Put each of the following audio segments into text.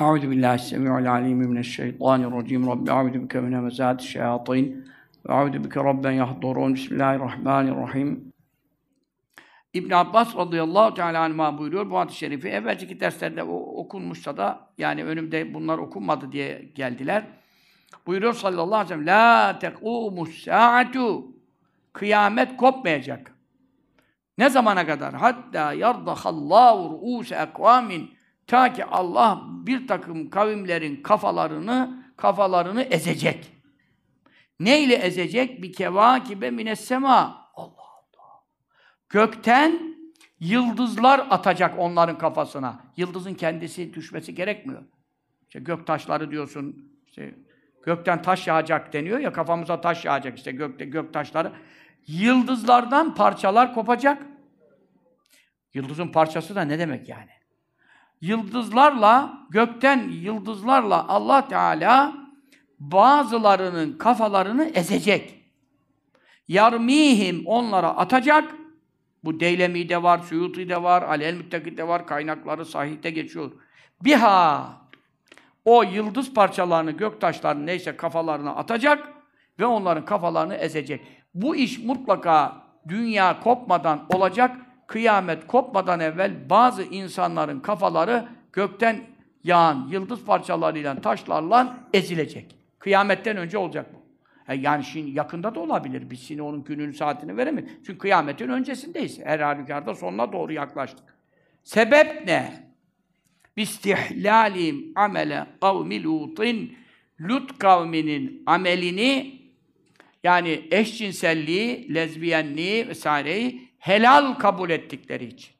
Euzu billahi semiul alim mineşşeytanirracim. Rabbi euzu bike min hemezatiş şeyatin ve euzu bike rabben yahdurun. Bismillahirrahmanirrahim. İbn Abbas radıyallahu teala anhuma buyuruyor bu hadis-i şerifi. Evvelki derslerde o, okunmuşsa da yani önümde bunlar okunmadı diye geldiler. Buyuruyor sallallahu aleyhi ve sellem La tekumus saatu Kıyamet kopmayacak. Ne zamana kadar? Hatta yardahallahu ru'use ekvamin ta ki Allah bir takım kavimlerin kafalarını kafalarını ezecek. Ne ile ezecek? Bir kevakibe mines sema. Allah Allah. Gökten yıldızlar atacak onların kafasına. Yıldızın kendisi düşmesi gerekmiyor. İşte gök taşları diyorsun. İşte gökten taş yağacak deniyor ya kafamıza taş yağacak işte gökte gök taşları. Yıldızlardan parçalar kopacak. Yıldızın parçası da ne demek yani? Yıldızlarla, gökten yıldızlarla Allah Teala bazılarının kafalarını ezecek. Yarmihim onlara atacak. Bu Deylemi de var, Suyuti de var, Ali el de var, kaynakları sahihte geçiyor. Biha o yıldız parçalarını, gök taşlarını neyse kafalarına atacak ve onların kafalarını ezecek. Bu iş mutlaka dünya kopmadan olacak. Kıyamet kopmadan evvel bazı insanların kafaları gökten yağan yıldız parçalarıyla, taşlarla ezilecek. Kıyametten önce olacak bu. Yani şimdi yakında da olabilir. Biz şimdi onun gününü, saatini veremeyiz. Çünkü kıyametin öncesindeyiz. Her halükarda sonuna doğru yaklaştık. Sebep ne? Bistihlalim amele kavmi Lut'in Lut kavminin amelini yani eşcinselliği, lezbiyenliği vesaireyi helal kabul ettikleri için.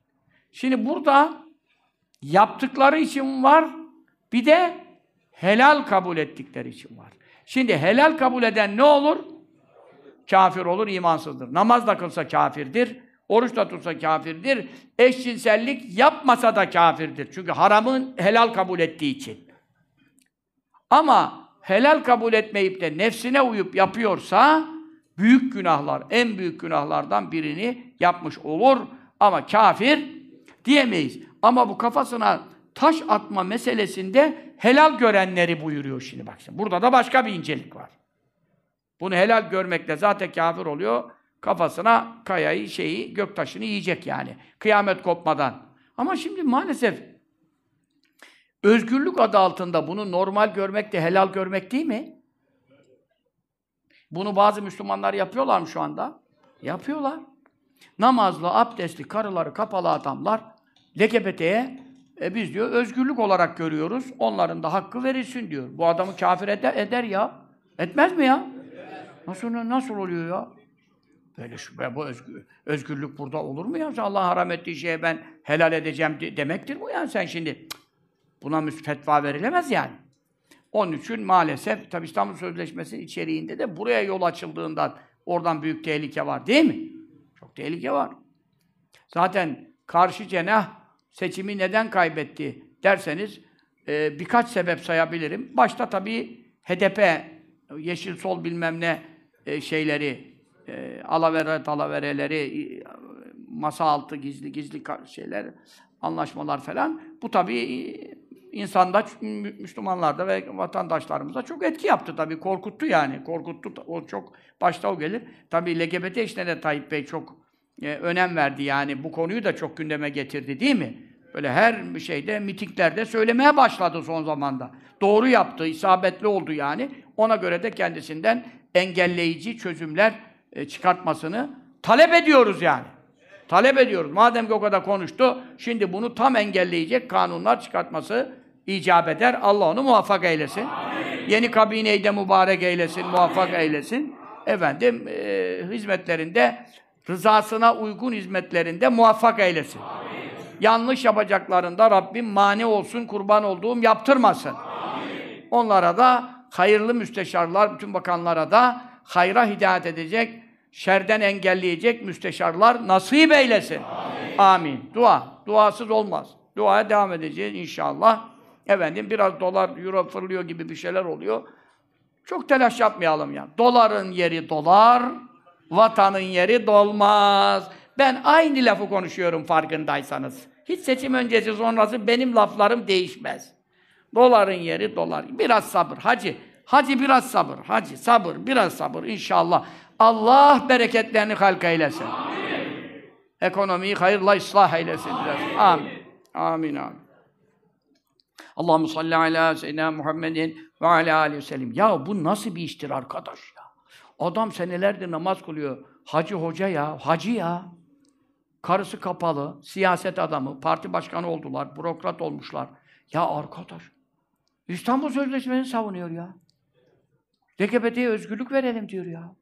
Şimdi burada yaptıkları için var, bir de helal kabul ettikleri için var. Şimdi helal kabul eden ne olur? Kafir olur, imansızdır. Namaz da kılsa kafirdir, oruç da tutsa kafirdir, eşcinsellik yapmasa da kafirdir. Çünkü haramın helal kabul ettiği için. Ama helal kabul etmeyip de nefsine uyup yapıyorsa, büyük günahlar, en büyük günahlardan birini yapmış olur. Ama kafir diyemeyiz. Ama bu kafasına taş atma meselesinde helal görenleri buyuruyor şimdi bak şimdi. Burada da başka bir incelik var. Bunu helal görmekle zaten kafir oluyor. Kafasına kayayı, şeyi, göktaşını yiyecek yani. Kıyamet kopmadan. Ama şimdi maalesef özgürlük adı altında bunu normal görmek de helal görmek değil mi? Bunu bazı Müslümanlar yapıyorlar mı şu anda? Yapıyorlar. Namazlı, abdestli, karıları kapalı adamlar LGBT'ye e biz diyor özgürlük olarak görüyoruz. Onların da hakkı verilsin diyor. Bu adamı kafir eder, eder ya. Etmez mi ya? Nasıl nasıl oluyor ya? Böyle şu bu özgür, özgürlük burada olur mu ya? Allah haram ettiği şeye ben helal edeceğim de, demektir bu yani sen şimdi. Buna fetva verilemez yani. Onun için maalesef tabi İstanbul Sözleşmesi içeriğinde de buraya yol açıldığından oradan büyük tehlike var değil mi? Çok tehlike var. Zaten karşı cenah seçimi neden kaybetti derseniz e, birkaç sebep sayabilirim. Başta tabii HDP, Yeşil Sol bilmem ne e, şeyleri, e, alavere talavereleri, e, masa altı gizli gizli şeyler, anlaşmalar falan. Bu tabii insanda, Müslümanlarda ve vatandaşlarımıza çok etki yaptı tabii. Korkuttu yani. Korkuttu. O çok başta o gelir. Tabii LGBT işine de Tayyip Bey çok e, önem verdi yani. Bu konuyu da çok gündeme getirdi değil mi? Böyle her şeyde, mitinglerde söylemeye başladı son zamanda. Doğru yaptı, isabetli oldu yani. Ona göre de kendisinden engelleyici çözümler e, çıkartmasını talep ediyoruz yani. Talep ediyoruz. Madem ki o kadar konuştu, şimdi bunu tam engelleyecek kanunlar çıkartması icap eder. Allah onu muvaffak eylesin. Amin. Yeni kabineyi de mübarek eylesin, muvaffak eylesin. Efendim, e, hizmetlerinde, rızasına uygun hizmetlerinde muvaffak eylesin. Amin. Yanlış yapacaklarında Rabbim mani olsun, kurban olduğum yaptırmasın. Amin. Onlara da hayırlı müsteşarlar, bütün bakanlara da hayra hidayet edecek, şerden engelleyecek müsteşarlar nasip eylesin. Amin. Amin. Dua. Duasız olmaz. Duaya devam edeceğiz inşallah. Efendim biraz dolar, euro fırlıyor gibi bir şeyler oluyor. Çok telaş yapmayalım ya. Doların yeri dolar, vatanın yeri dolmaz. Ben aynı lafı konuşuyorum farkındaysanız. Hiç seçim öncesi sonrası benim laflarım değişmez. Doların yeri dolar. Biraz sabır. Hacı. Hacı biraz sabır. Hacı sabır. Biraz sabır. İnşallah. Allah bereketlerini halka eylesin. Ekonomiyi hayırla ıslah eylesin. Biraz. Amin. Amin. Amin. Allahu salli ala seyyidina Muhammedin ve ala aleyhi ve sellem. Ya bu nasıl bir iştir arkadaş ya? Adam senelerdir namaz kılıyor. Hacı hoca ya, hacı ya. Karısı kapalı, siyaset adamı, parti başkanı oldular, bürokrat olmuşlar. Ya arkadaş, İstanbul Sözleşmesi'ni savunuyor ya. LGBT'ye özgürlük verelim diyor ya.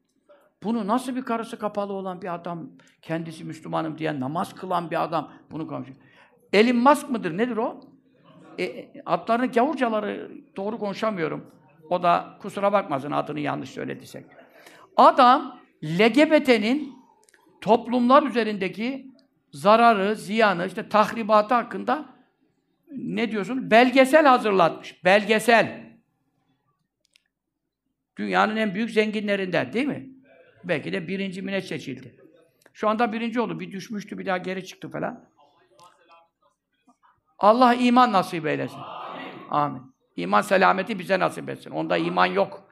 Bunu nasıl bir karısı kapalı olan bir adam, kendisi Müslümanım diye namaz kılan bir adam bunu konuşuyor. Elin Musk mıdır, nedir o? E, adlarını gavurcaları doğru konuşamıyorum. O da kusura bakmasın adını yanlış söylediysek. Adam LGBT'nin toplumlar üzerindeki zararı, ziyanı, işte tahribatı hakkında ne diyorsun? Belgesel hazırlatmış. Belgesel. Dünyanın en büyük zenginlerinden değil mi? Belki de birinci mine seçildi. Şu anda birinci oldu. Bir düşmüştü, bir daha geri çıktı falan. Allah iman nasip eylesin. Amin. Amin. İman selameti bize nasip etsin. Onda iman yok.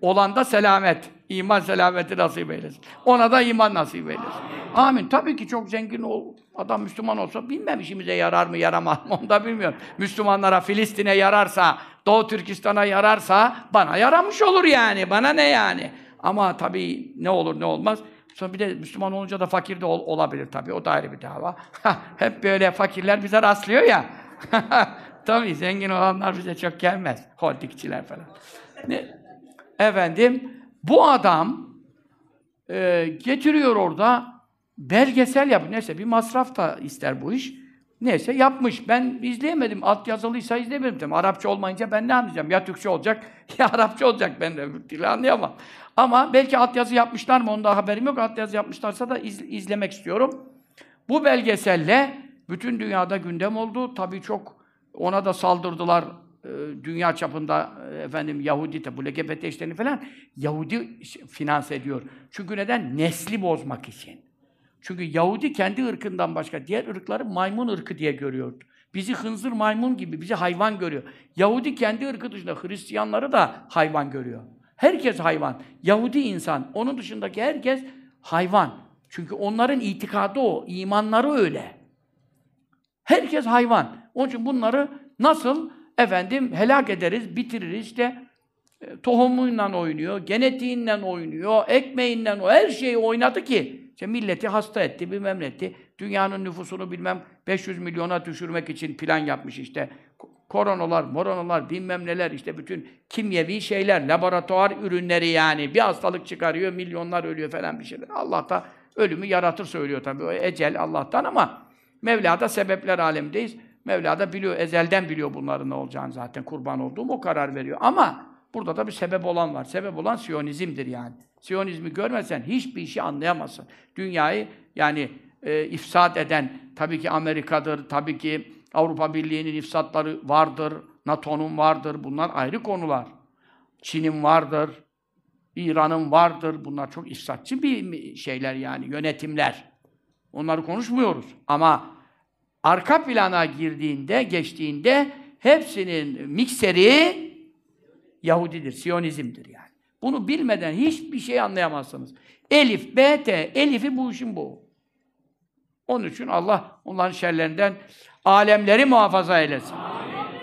Olan da selamet. İman selameti nasip eylesin. Ona da iman nasip eylesin. Amin. Amin. Tabii ki çok zengin ol, adam Müslüman olsa bilmem işimize yarar mı yaramaz mı onu da bilmiyorum. Müslümanlara Filistin'e yararsa, Doğu Türkistan'a yararsa bana yaramış olur yani. Bana ne yani? Ama tabii ne olur ne olmaz. Sonra bir de Müslüman olunca da fakir de ol, olabilir tabii. O da ayrı bir dava. Hep böyle fakirler bize rastlıyor ya. tabii zengin olanlar bize çok gelmez. Holdikçiler falan. Ne? Efendim, bu adam e, getiriyor orada belgesel yap. Neyse bir masraf da ister bu iş. Neyse yapmış. Ben izleyemedim. Alt yazılıysa izleyemedim. Tabii. Arapça olmayınca ben ne anlayacağım? Ya Türkçe olacak ya Arapça olacak. Ben de öbür dili anlayamam. Ama belki altyazı yapmışlar mı? Onda haberim yok. Altyazı yapmışlarsa da iz, izlemek istiyorum. Bu belgeselle bütün dünyada gündem oldu. Tabii çok ona da saldırdılar e, dünya çapında e, efendim Yahudi bu LGBT işlerini falan Yahudi finanse ediyor. Çünkü neden? Nesli bozmak için. Çünkü Yahudi kendi ırkından başka diğer ırkları maymun ırkı diye görüyordu. Bizi hınzır maymun gibi, bizi hayvan görüyor. Yahudi kendi ırkı dışında Hristiyanları da hayvan görüyor. Herkes hayvan. Yahudi insan. Onun dışındaki herkes hayvan. Çünkü onların itikadı o, imanları öyle. Herkes hayvan. Onun için bunları nasıl efendim helak ederiz, bitiririz işte e, tohumuyla oynuyor, genetiğiyle oynuyor, ekmeğinden o her şeyi oynadı ki işte milleti hasta etti, bilmem ne. Dünyanın nüfusunu bilmem 500 milyona düşürmek için plan yapmış işte. Koronalar, moronalar, bilmem neler işte bütün kimyevi şeyler, laboratuvar ürünleri yani. Bir hastalık çıkarıyor, milyonlar ölüyor falan bir şeyler. Allah da ölümü yaratır söylüyor tabii. O ecel Allah'tan ama Mevla da sebepler alemindeyiz. Mevla da biliyor, ezelden biliyor bunların ne olacağını zaten. Kurban olduğum o karar veriyor. Ama burada da bir sebep olan var. Sebep olan Siyonizmdir yani. Siyonizmi görmesen hiçbir işi anlayamazsın. Dünyayı yani e, ifsad eden tabii ki Amerika'dır, tabii ki Avrupa Birliği'nin ifsatları vardır, NATO'nun vardır. Bunlar ayrı konular. Çin'in vardır, İran'ın vardır. Bunlar çok ifsatçı bir şeyler yani, yönetimler. Onları konuşmuyoruz. Ama arka plana girdiğinde, geçtiğinde hepsinin mikseri Yahudidir, Siyonizmdir yani. Bunu bilmeden hiçbir şey anlayamazsınız. Elif, B, T, Elif'i bu işin bu. Onun için Allah onların şerlerinden alemleri muhafaza eylesin. Amin.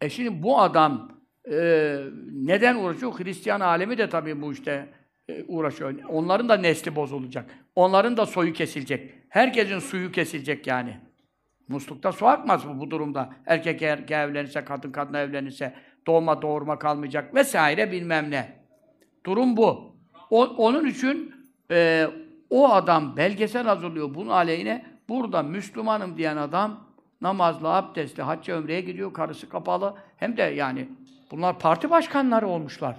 E şimdi bu adam e, neden uğraşıyor? Hristiyan alemi de tabii bu işte e, uğraşıyor. Onların da nesli bozulacak. Onların da soyu kesilecek. Herkesin suyu kesilecek yani. Muslukta su akmaz mı bu durumda? Erkek erkek evlenirse, kadın kadına evlenirse, doğma doğurma kalmayacak vesaire bilmem ne. Durum bu. O, onun için e, o adam belgesel hazırlıyor bunun aleyhine. Burada Müslümanım diyen adam namazlı, abdestli, hacca ömreye gidiyor, karısı kapalı. Hem de yani bunlar parti başkanları olmuşlar.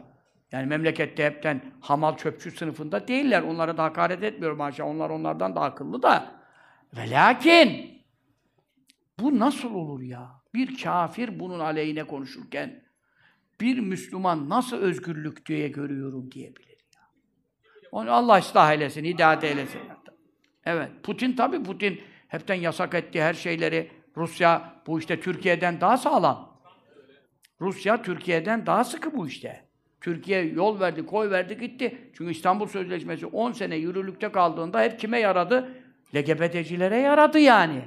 Yani memlekette hepten hamal çöpçü sınıfında değiller. Onlara da hakaret etmiyorum maşallah. Onlar onlardan da akıllı da. Ve lakin bu nasıl olur ya? Bir kafir bunun aleyhine konuşurken bir Müslüman nasıl özgürlük diye görüyorum diyebilir ya. Onu Allah ıslah eylesin, hidayet eylesin. Evet, Putin tabii Putin hepten yasak etti her şeyleri. Rusya bu işte Türkiye'den daha sağlam. Rusya Türkiye'den daha sıkı bu işte. Türkiye yol verdi, koy verdi, gitti. Çünkü İstanbul Sözleşmesi 10 sene yürürlükte kaldığında hep kime yaradı? LGBT'cilere yaradı yani.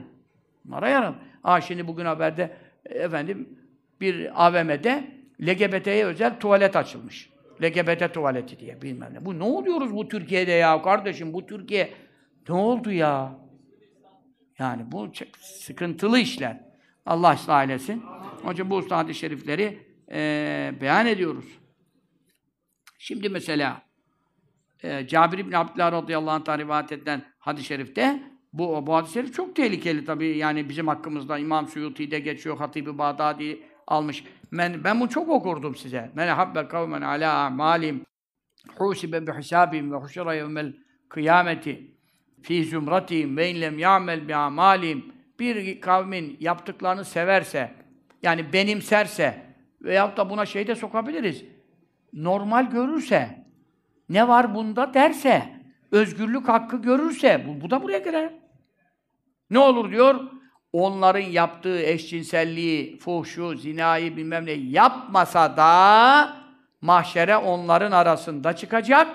Bunlara yaradı. Aa şimdi bugün haberde e, efendim bir AVM'de LGBT'ye özel tuvalet açılmış. LGBT tuvaleti diye bilmem ne. Bu ne oluyoruz bu Türkiye'de ya kardeşim? Bu Türkiye ne oldu ya? Yani bu sıkıntılı işler. Allah ıslah eylesin. Onun için bu usta şerifleri eee, beyan ediyoruz. Şimdi mesela eee Cabir İbni Abdullah radıyallahu anh'tan rivayet edilen hadis-i şerifte bu, bu hadis-i şerif çok tehlikeli tabii. Yani bizim hakkımızda İmam Suyuti'de geçiyor, Hatib-i Bağdadi almış. Ben, ben bunu çok okurdum size. Men habbe kavmen ala a'malim husibe bi hisabihim ve huşra yevmel kıyameti fi zümratihim ve in lem ya'mel bi amalim bir kavmin yaptıklarını severse yani benimserse veyahut da buna şey de sokabiliriz. Normal görürse ne var bunda derse özgürlük hakkı görürse bu, bu da buraya girer. Ne olur diyor? Onların yaptığı eşcinselliği, fuhşu, zinayı bilmem ne yapmasa da mahşere onların arasında çıkacak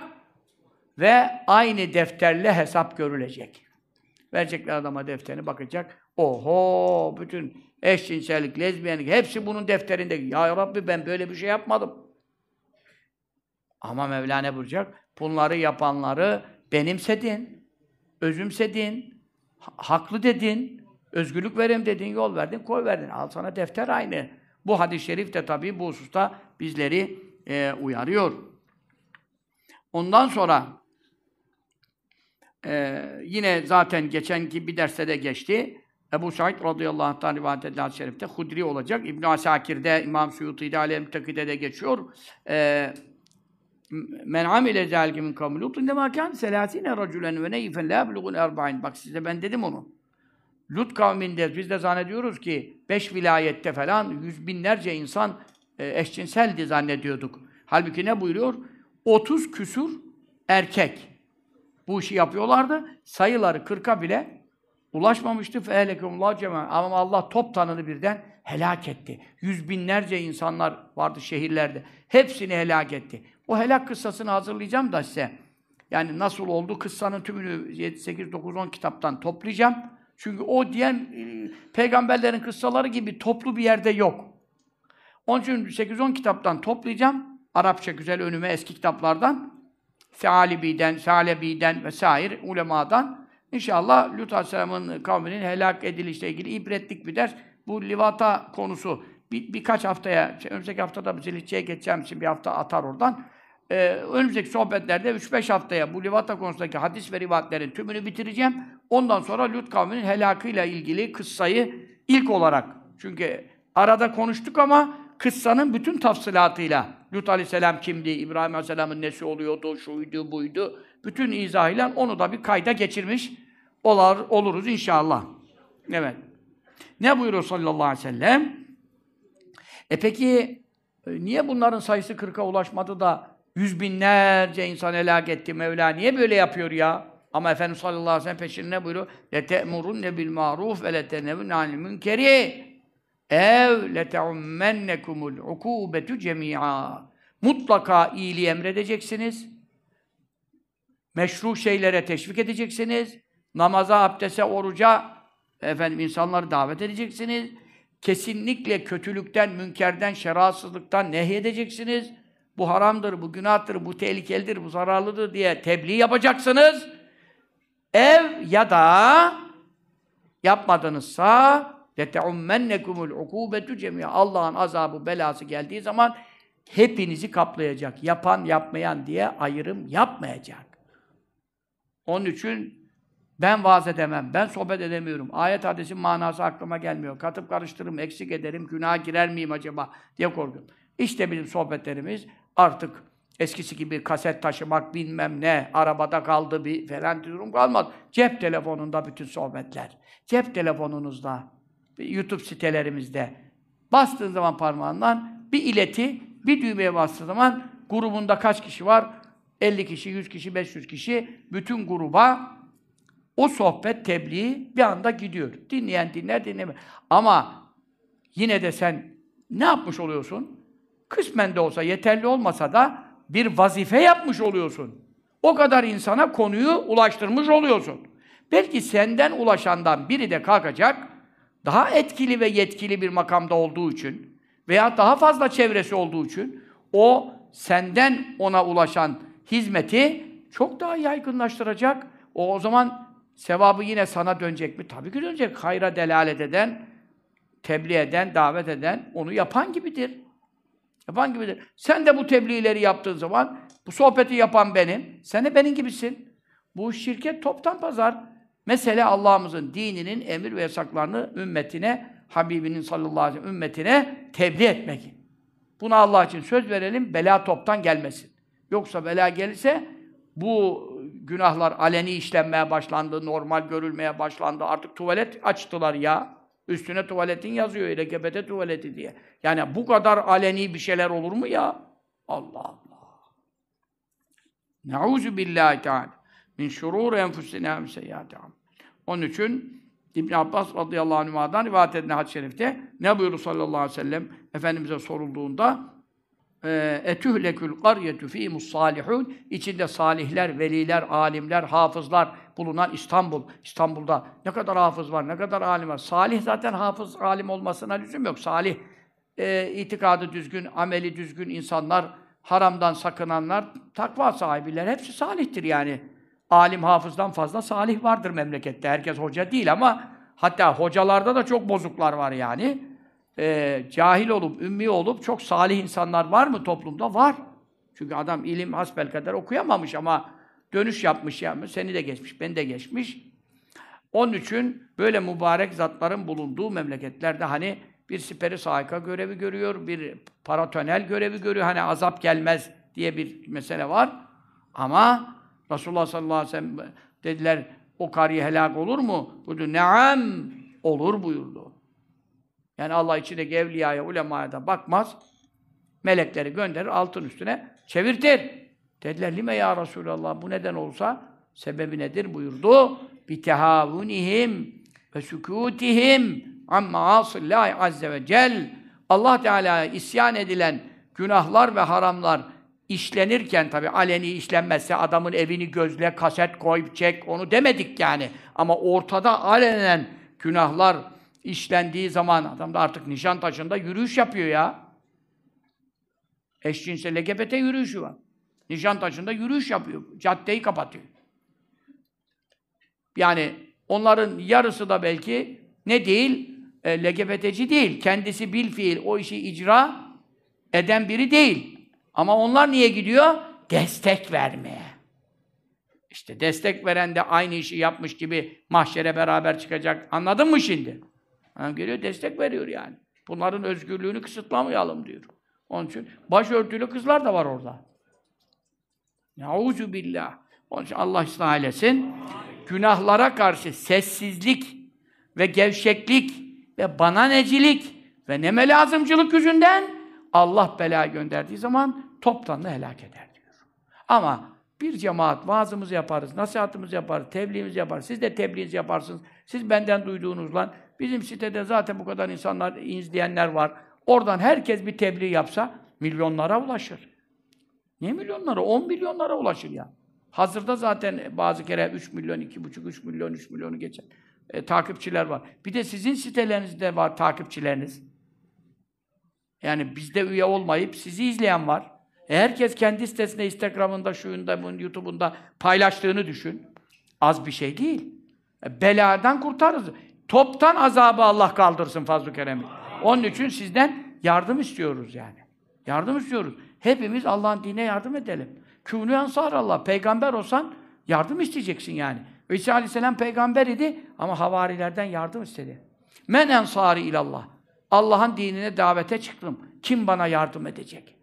ve aynı defterle hesap görülecek. Verecekler adama defterini bakacak. Oho! Bütün eşcinsellik, lezbiyenlik hepsi bunun defterinde. Ya Rabbi ben böyle bir şey yapmadım. Ama Mevla ne buyuracak? Bunları yapanları benimsedin, özümsedin, ha- haklı dedin, özgürlük vereyim dedin, yol verdin, koy verdin. Al sana defter aynı. Bu hadis-i şerif de tabii bu hususta bizleri e, uyarıyor. Ondan sonra e, yine zaten geçenki bir derste de geçti. Ebu Said radıyallahu anh'tan rivayet edilen şerifte Hudri olacak. İbn Asakir'de, İmam Suyuti'de, Alem Müttaki'de de geçiyor. E, Men amile zâlike min kavmi indemâ kâne selâsîne racülen ve neyfen lâ bulugul erba'in. Bak size ben dedim onu. Lut kavminde biz de zannediyoruz ki beş vilayette falan yüz binlerce insan e, eşcinseldi zannediyorduk. Halbuki ne buyuruyor? 30 küsur erkek bu işi yapıyorlardı. Sayıları 40'a bile ulaşmamıştı. Fehelekumullah cema. Ama Allah top tanını birden helak etti. Yüz binlerce insanlar vardı şehirlerde. Hepsini helak etti. O helak kıssasını hazırlayacağım da size. Yani nasıl oldu kıssanın tümünü 7, 8, 9, 10 kitaptan toplayacağım. Çünkü o diyen e, peygamberlerin kıssaları gibi toplu bir yerde yok. Onun için 8-10 kitaptan toplayacağım. Arapça güzel önüme eski kitaplardan. Sealibi'den, Salebi'den vesaire ulemadan. İnşallah Lut Aleyhisselam'ın kavminin helak edilişle ilgili ibretlik bir ders. Bu livata konusu bir, birkaç haftaya, önümüzdeki haftada Zilhicce'ye geçeceğim için bir hafta atar oradan. Ee, önümüzdeki sohbetlerde 3-5 haftaya bu livata konusundaki hadis ve rivayetlerin tümünü bitireceğim. Ondan sonra Lut kavminin helakıyla ilgili kıssayı ilk olarak. Çünkü arada konuştuk ama kıssanın bütün tafsilatıyla Lut Aleyhisselam kimdi, İbrahim Aleyhisselam'ın nesi oluyordu, şuydu, buydu. Bütün izahıyla onu da bir kayda geçirmiş olar, oluruz inşallah. Evet. Ne buyuruyor sallallahu aleyhi ve sellem? E peki e, niye bunların sayısı 40'a ulaşmadı da yüz binlerce insan helak etti Mevla? Niye böyle yapıyor ya? Ama Efendimiz sallallahu aleyhi ve sellem peşinde ne buyuruyor? لَتَأْمُرُنَّ بِالْمَعْرُوفِ وَلَتَنَوُنَّ عَنِ الْمُنْكَرِ ev leteumennekumul ukubetu cemi'a. Mutlaka iyiliği emredeceksiniz. Meşru şeylere teşvik edeceksiniz. Namaza, abdese, oruca efendim insanları davet edeceksiniz. Kesinlikle kötülükten, münkerden, şerasızlıktan nehyedeceksiniz. Bu haramdır, bu günahtır, bu tehlikelidir, bu zararlıdır diye tebliğ yapacaksınız. Ev ya da yapmadınızsa لَتَعُمَّنَّكُمُ الْعُقُوبَةُ جَمِيعًا Allah'ın azabı, belası geldiği zaman hepinizi kaplayacak. Yapan, yapmayan diye ayrım yapmayacak. Onun için ben vaaz edemem, ben sohbet edemiyorum. Ayet hadisin manası aklıma gelmiyor. Katıp karıştırırım, eksik ederim, günaha girer miyim acaba diye korkuyorum. İşte bizim sohbetlerimiz artık eskisi gibi kaset taşımak bilmem ne, arabada kaldı bir falan durum kalmadı. Cep telefonunda bütün sohbetler. Cep telefonunuzda, YouTube sitelerimizde bastığın zaman parmağından bir ileti, bir düğmeye bastığı zaman grubunda kaç kişi var? 50 kişi, 100 kişi, 500 kişi bütün gruba o sohbet tebliği bir anda gidiyor. Dinleyen dinler, dinleme. Ama yine de sen ne yapmış oluyorsun? Kısmen de olsa, yeterli olmasa da bir vazife yapmış oluyorsun. O kadar insana konuyu ulaştırmış oluyorsun. Belki senden ulaşandan biri de kalkacak, daha etkili ve yetkili bir makamda olduğu için veya daha fazla çevresi olduğu için o senden ona ulaşan hizmeti çok daha yaygınlaştıracak. O o zaman sevabı yine sana dönecek mi? Tabii ki dönecek. Hayra delalet eden, tebliğ eden, davet eden onu yapan gibidir. Yapan gibidir. Sen de bu tebliğleri yaptığın zaman bu sohbeti yapan benim. Sen de benim gibisin. Bu şirket toptan pazar. Mesele Allah'ımızın dininin emir ve yasaklarını ümmetine, Habibinin sallallahu aleyhi ve sellem ümmetine tebliğ etmek. Buna Allah için söz verelim, bela toptan gelmesin. Yoksa bela gelirse bu günahlar aleni işlenmeye başlandı, normal görülmeye başlandı. Artık tuvalet açtılar ya. Üstüne tuvaletin yazıyor, LGBT tuvaleti diye. Yani bu kadar aleni bir şeyler olur mu ya? Allah Allah. Nauzu billahi teala min şurur enfusina ve Onun için İbn Abbas radıyallahu anh'dan rivayet edilen hadis-i şerifte ne buyurdu sallallahu aleyhi ve sellem Efendimiz'e sorulduğunda etühlekül qaryetu fîmus salihun içinde salihler, veliler, alimler, hafızlar bulunan İstanbul. İstanbul'da ne kadar hafız var, ne kadar alim var. Salih zaten hafız, alim olmasına lüzum yok. Salih e, itikadı düzgün, ameli düzgün insanlar, haramdan sakınanlar, takva sahibiler hepsi salihtir yani. Alim hafızdan fazla salih vardır memlekette. Herkes hoca değil ama hatta hocalarda da çok bozuklar var yani e, cahil olup, ümmi olup çok salih insanlar var mı toplumda? Var. Çünkü adam ilim hasbel kadar okuyamamış ama dönüş yapmış ya, seni de geçmiş, beni de geçmiş. Onun için böyle mübarek zatların bulunduğu memleketlerde hani bir siperi sahika görevi görüyor, bir paratönel görevi görüyor. Hani azap gelmez diye bir mesele var. Ama Resulullah sallallahu aleyhi ve sellem dediler o kariye helak olur mu? Buyurdu. Neam olur buyurdu. Yani Allah içindeki evliyaya, ulemaya da bakmaz. Melekleri gönderir, altın üstüne çevirtir. Dediler, lime ya Resulallah, bu neden olsa sebebi nedir buyurdu. Bitehavunihim ve sükûtihim amma asillâhi azze ve cel. Allah Teala'ya isyan edilen günahlar ve haramlar işlenirken tabi aleni işlenmezse adamın evini gözle, kaset koy, çek onu demedik yani. Ama ortada alenen günahlar işlendiği zaman adam da artık nişan taşında yürüyüş yapıyor ya. Eşcinsel LGBT yürüyüşü var. Nişan taşında yürüyüş yapıyor. Caddeyi kapatıyor. Yani onların yarısı da belki ne değil? E, LGBT'ci değil. Kendisi bil fiil o işi icra eden biri değil. Ama onlar niye gidiyor? Destek vermeye. İşte destek veren de aynı işi yapmış gibi mahşere beraber çıkacak. Anladın mı şimdi? Yani geliyor destek veriyor yani. Bunların özgürlüğünü kısıtlamayalım diyor. Onun için başörtülü kızlar da var orada. Nauzu billah. Onun için Allah ıslah eylesin. Günahlara karşı sessizlik ve gevşeklik ve bananecilik ve neme lazımcılık yüzünden Allah bela gönderdiği zaman toptan da helak eder diyor. Ama bir cemaat vaazımızı yaparız, nasihatımızı yaparız, tebliğimizi yaparız. Siz de tebliğinizi yaparsınız. Siz benden duyduğunuzla Bizim sitede zaten bu kadar insanlar, izleyenler var. Oradan herkes bir tebliğ yapsa milyonlara ulaşır. Niye milyonlara? 10 milyonlara ulaşır ya. Hazırda zaten bazı kere 3 milyon, 2,5, 3 milyon, 3 milyonu geçen e, takipçiler var. Bir de sizin sitelerinizde var takipçileriniz. Yani bizde üye olmayıp sizi izleyen var. E herkes kendi sitesinde, Instagram'ında, şuyunda, YouTube'unda paylaştığını düşün. Az bir şey değil. E, beladan kurtarırız. Toptan azabı Allah kaldırsın fazl-ı keremi. Onun için sizden yardım istiyoruz yani. Yardım istiyoruz. Hepimiz Allah'ın dine yardım edelim. Kûnû ansar Allah. Peygamber olsan yardım isteyeceksin yani. İsa Aleyhisselam peygamber idi ama havarilerden yardım istedi. Men ensari ilallah. Allah'ın dinine davete çıktım. Kim bana yardım edecek?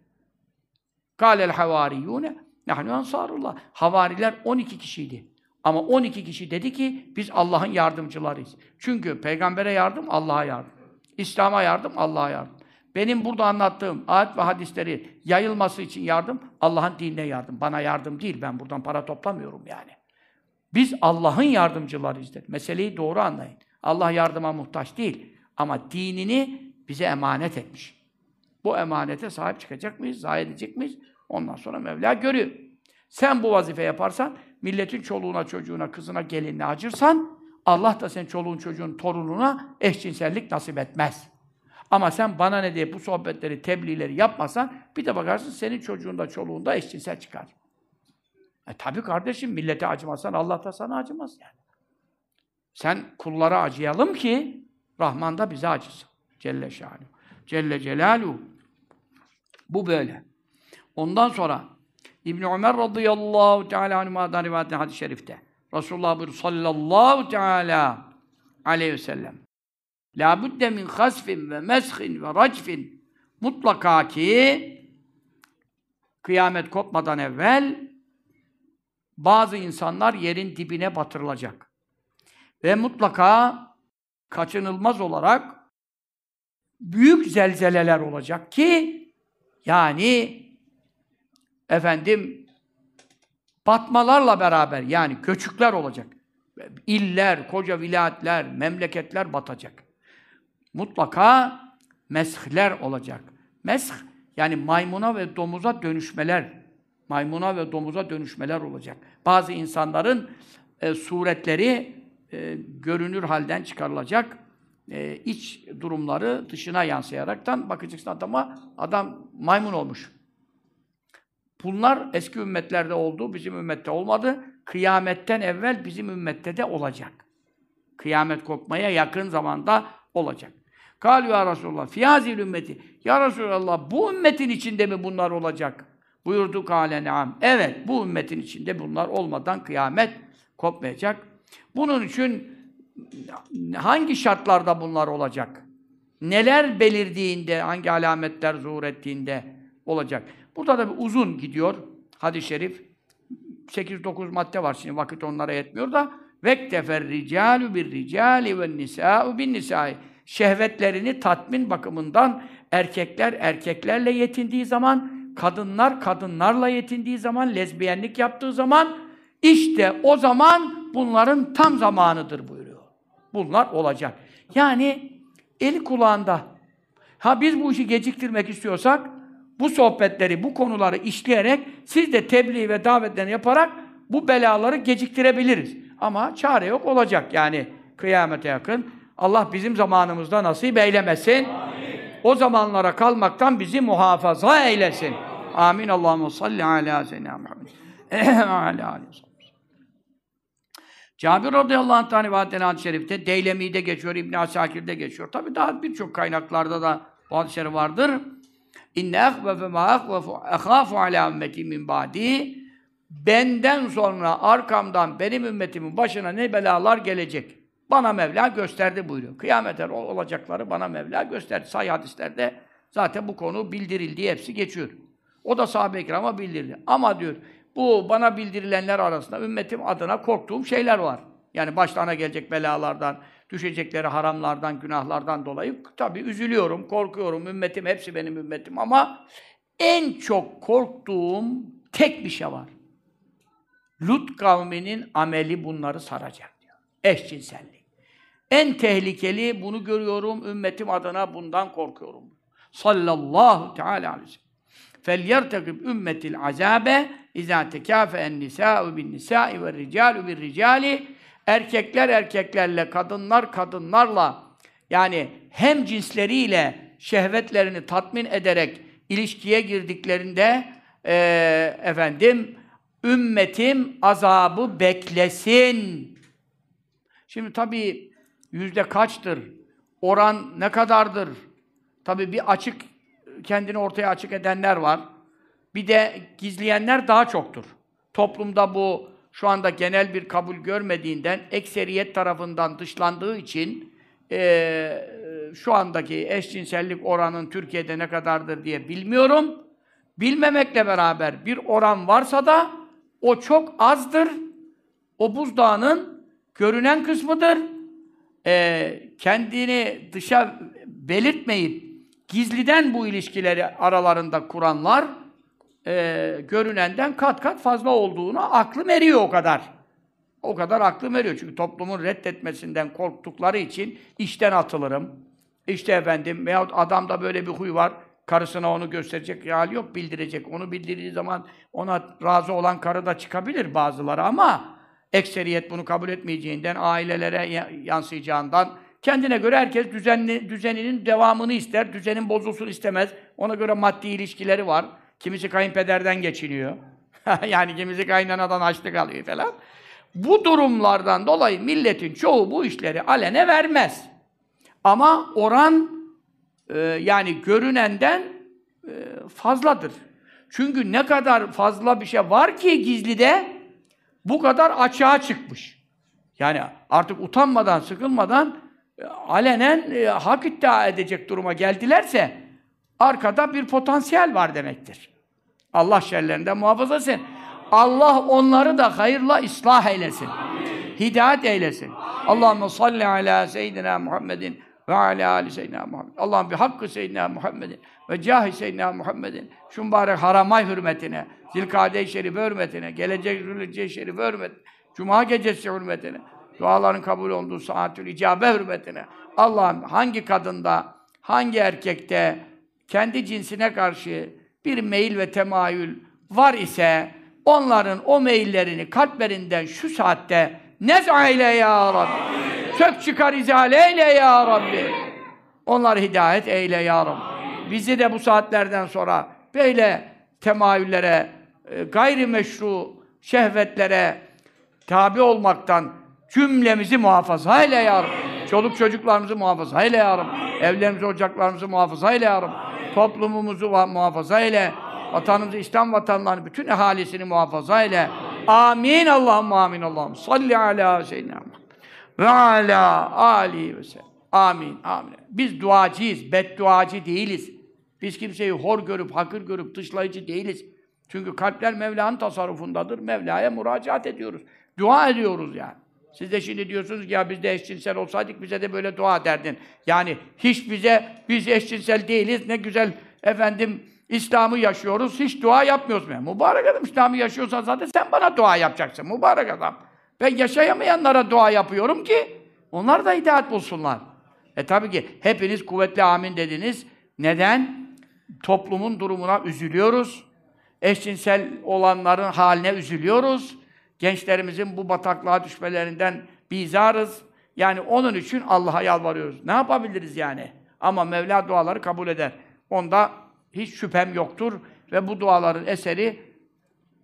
Kâlel havariyûne nahnu ensarullah. Havariler 12 kişiydi. Ama 12 kişi dedi ki biz Allah'ın yardımcılarıyız. Çünkü peygambere yardım Allah'a yardım. İslam'a yardım Allah'a yardım. Benim burada anlattığım ayet ve hadisleri yayılması için yardım Allah'ın dinine yardım. Bana yardım değil. Ben buradan para toplamıyorum yani. Biz Allah'ın yardımcılarıyız dedi. Meseleyi doğru anlayın. Allah yardıma muhtaç değil. Ama dinini bize emanet etmiş. Bu emanete sahip çıkacak mıyız? Zayi edecek miyiz? Ondan sonra Mevla görüyor. Sen bu vazife yaparsan, milletin çoluğuna, çocuğuna, kızına, gelinine acırsan, Allah da senin çoluğun, çocuğun, torununa eşcinsellik nasip etmez. Ama sen bana ne diye bu sohbetleri, tebliğleri yapmasan, bir de bakarsın senin çocuğunda, çoluğunda eşcinsel çıkar. E tabi kardeşim, millete acımazsan Allah da sana acımaz yani. Sen kullara acıyalım ki, Rahman da bize acısın. Celle şanuhu. Celle Celaluhu. Bu böyle. Ondan sonra İbn Ömer radıyallahu teala anhuma'dan rivayet hadis-i şerifte. Resulullah buyuruyor sallallahu teala aleyhi ve sellem. La budde min hasfin ve meshin ve racfin. Mutlaka ki kıyamet kopmadan evvel bazı insanlar yerin dibine batırılacak. Ve mutlaka kaçınılmaz olarak büyük zelzeleler olacak ki yani efendim batmalarla beraber yani göçükler olacak. İller, koca vilayetler, memleketler batacak. Mutlaka meshler olacak. Mesh yani maymuna ve domuza dönüşmeler. Maymuna ve domuza dönüşmeler olacak. Bazı insanların e, suretleri e, görünür halden çıkarılacak. E, iç durumları dışına yansıyaraktan bakacaksın adama, adam maymun olmuş. Bunlar eski ümmetlerde oldu, bizim ümmette olmadı. Kıyametten evvel bizim ümmette de olacak. Kıyamet kopmaya yakın zamanda olacak. Kal ya Resulallah, fiyazil ümmeti. Ya Resulallah, bu ümmetin içinde mi bunlar olacak? Buyurdu kâle neam. Evet, bu ümmetin içinde bunlar olmadan kıyamet kopmayacak. Bunun için hangi şartlarda bunlar olacak? Neler belirdiğinde, hangi alametler zuhur ettiğinde olacak? Burada da bir uzun gidiyor hadis-i şerif. 8-9 madde var şimdi vakit onlara yetmiyor da vektefer ricalu bir ricali ve nisa'u bin nisai şehvetlerini tatmin bakımından erkekler erkeklerle yetindiği zaman kadınlar kadınlarla yetindiği zaman lezbiyenlik yaptığı zaman işte o zaman bunların tam zamanıdır buyuruyor. Bunlar olacak. Yani eli kulağında. Ha biz bu işi geciktirmek istiyorsak bu sohbetleri, bu konuları işleyerek siz de tebliğ ve davetlerini yaparak bu belaları geciktirebiliriz. Ama çare yok olacak yani kıyamete yakın. Allah bizim zamanımızda nasip eylemesin. Amin. O zamanlara kalmaktan bizi muhafaza eylesin. Amin. Allahu salli ala seyyidina Muhammed. ala Cabir radıyallahu anh rivayet hadis-i şerifte Deylemi'de geçiyor, İbn Asakir'de geçiyor. Tabi daha birçok kaynaklarda da bu şerif vardır. İnne ehvefe ma ehvefu ehâfu alâ ümmeti min ba'di Benden sonra arkamdan benim ümmetimin başına ne belalar gelecek. Bana Mevla gösterdi buyuruyor. Kıyamete olacakları bana Mevla gösterdi. Say hadislerde zaten bu konu bildirildi, hepsi geçiyor. O da sahabe-i kirama bildirdi. Ama diyor, bu bana bildirilenler arasında ümmetim adına korktuğum şeyler var. Yani başlarına gelecek belalardan, düşecekleri haramlardan, günahlardan dolayı tabii üzülüyorum, korkuyorum. Ümmetim, hepsi benim ümmetim ama en çok korktuğum tek bir şey var. Lut kavminin ameli bunları saracak diyor. Eşcinsellik. En tehlikeli bunu görüyorum, ümmetim adına bundan korkuyorum. Sallallahu teala aleyhi ve sellem. فَلْيَرْتَقِبْ ümmetil azabe اِذَا تَكَافَ النِّسَاءُ بِالنِّسَاءِ وَالرِّجَالُ بِالرِّجَالِ Erkekler erkeklerle, kadınlar kadınlarla yani hem cinsleriyle şehvetlerini tatmin ederek ilişkiye girdiklerinde e, efendim ümmetim azabı beklesin. Şimdi tabii yüzde kaçtır? Oran ne kadardır? Tabii bir açık kendini ortaya açık edenler var. Bir de gizleyenler daha çoktur. Toplumda bu şu anda genel bir kabul görmediğinden, ekseriyet tarafından dışlandığı için e, şu andaki eşcinsellik oranın Türkiye'de ne kadardır diye bilmiyorum. Bilmemekle beraber bir oran varsa da o çok azdır. O buzdağının görünen kısmıdır. E, kendini dışa belirtmeyip gizliden bu ilişkileri aralarında kuranlar e, görünenden kat kat fazla olduğunu aklım eriyor o kadar. O kadar aklım eriyor. Çünkü toplumun reddetmesinden korktukları için işten atılırım. İşte efendim veyahut adamda böyle bir huy var. karısına onu gösterecek hali yok, bildirecek. Onu bildirdiği zaman ona razı olan karı da çıkabilir bazıları ama ekseriyet bunu kabul etmeyeceğinden, ailelere yansıyacağından, kendine göre herkes düzenli, düzeninin devamını ister, düzenin bozulsun istemez. Ona göre maddi ilişkileri var. Kimisi kayınpederden geçiniyor. yani kimisi kaynanadan açlık alıyor falan. Bu durumlardan dolayı milletin çoğu bu işleri alene vermez. Ama oran e, yani görünenden e, fazladır. Çünkü ne kadar fazla bir şey var ki gizlide bu kadar açığa çıkmış. Yani artık utanmadan, sıkılmadan e, alenen e, hak iddia edecek duruma geldilerse arkada bir potansiyel var demektir. Allah şerlerinden muhafaza etsin. Allah onları da hayırla ıslah eylesin. Amin. Hidayet eylesin. Allahümme salli ala seyyidina Muhammedin ve ala ali seyyidina Muhammed. Allah'ım bir hakkı seyyidina Muhammedin ve cahi seyyidina Muhammedin. Şu mübarek haramay hürmetine, Zilkade-i Şerif hürmetine, gelecek Zülhicce-i Şerif hürmetine, Cuma gecesi hürmetine, duaların kabul olduğu saatül icabe hürmetine. Allah'ım hangi kadında, hangi erkekte kendi cinsine karşı bir meyil ve temayül var ise onların o meyillerini kalplerinden şu saatte nez'a eyle ya Rabbi. Sök çıkar izale eyle ya Rabbi. Onları hidayet eyle ya Rabbi. Bizi de bu saatlerden sonra böyle temayüllere, gayrimeşru şehvetlere tabi olmaktan cümlemizi muhafaza eyle ya Rabbi. Çoluk çocuklarımızı muhafaza eyle ya Rabbi. Evlerimizi, ocaklarımızı muhafaza eyle ya Rabbi. Toplumumuzu muhafaza eyle. Vatanımızı, İslam vatanlarını, bütün ehalisini muhafaza eyle. Amin. Allahümme amin. Allahümme salli ala seyyidina ve ala ali ve sellem. Amin. Amin. Biz duacıyız, bedduacı değiliz. Biz kimseyi hor görüp, hakır görüp, dışlayıcı değiliz. Çünkü kalpler Mevla'nın tasarrufundadır. Mevla'ya müracaat ediyoruz. Dua ediyoruz yani. Siz de şimdi diyorsunuz ki ya biz de eşcinsel olsaydık bize de böyle dua derdin. Yani hiç bize, biz eşcinsel değiliz, ne güzel efendim İslam'ı yaşıyoruz, hiç dua yapmıyoruz mu? Mübarek adam İslam'ı yaşıyorsan zaten sen bana dua yapacaksın, mübarek adam. Ben yaşayamayanlara dua yapıyorum ki onlar da hidayet bulsunlar. E tabii ki hepiniz kuvvetli amin dediniz. Neden? Toplumun durumuna üzülüyoruz. Eşcinsel olanların haline üzülüyoruz. Gençlerimizin bu bataklığa düşmelerinden bizarız. Yani onun için Allah'a yalvarıyoruz. Ne yapabiliriz yani? Ama Mevla duaları kabul eder. Onda hiç şüphem yoktur ve bu duaların eseri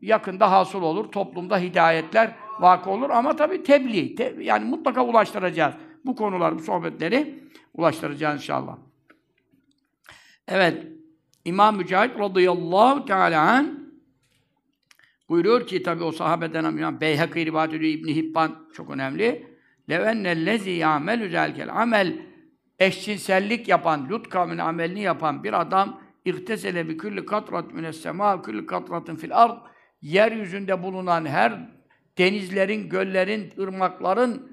yakında hasıl olur. Toplumda hidayetler vakı olur ama tabii tebliğ. Te, yani mutlaka ulaştıracağız. Bu konular, bu sohbetleri ulaştıracağız inşallah. Evet. İmam Mücahit radıyallahu teala an buyuruyor ki tabi o sahabeden İmam Beyhaki rivayet ediyor İbn Hibban çok önemli. Levennellezî ya'melü zelkel amel eşcinsellik yapan, Lut kavminin amelini yapan bir adam İhtesele bi kulli katrat mines sema kulli katratın fil ard yeryüzünde bulunan her denizlerin, göllerin, ırmakların,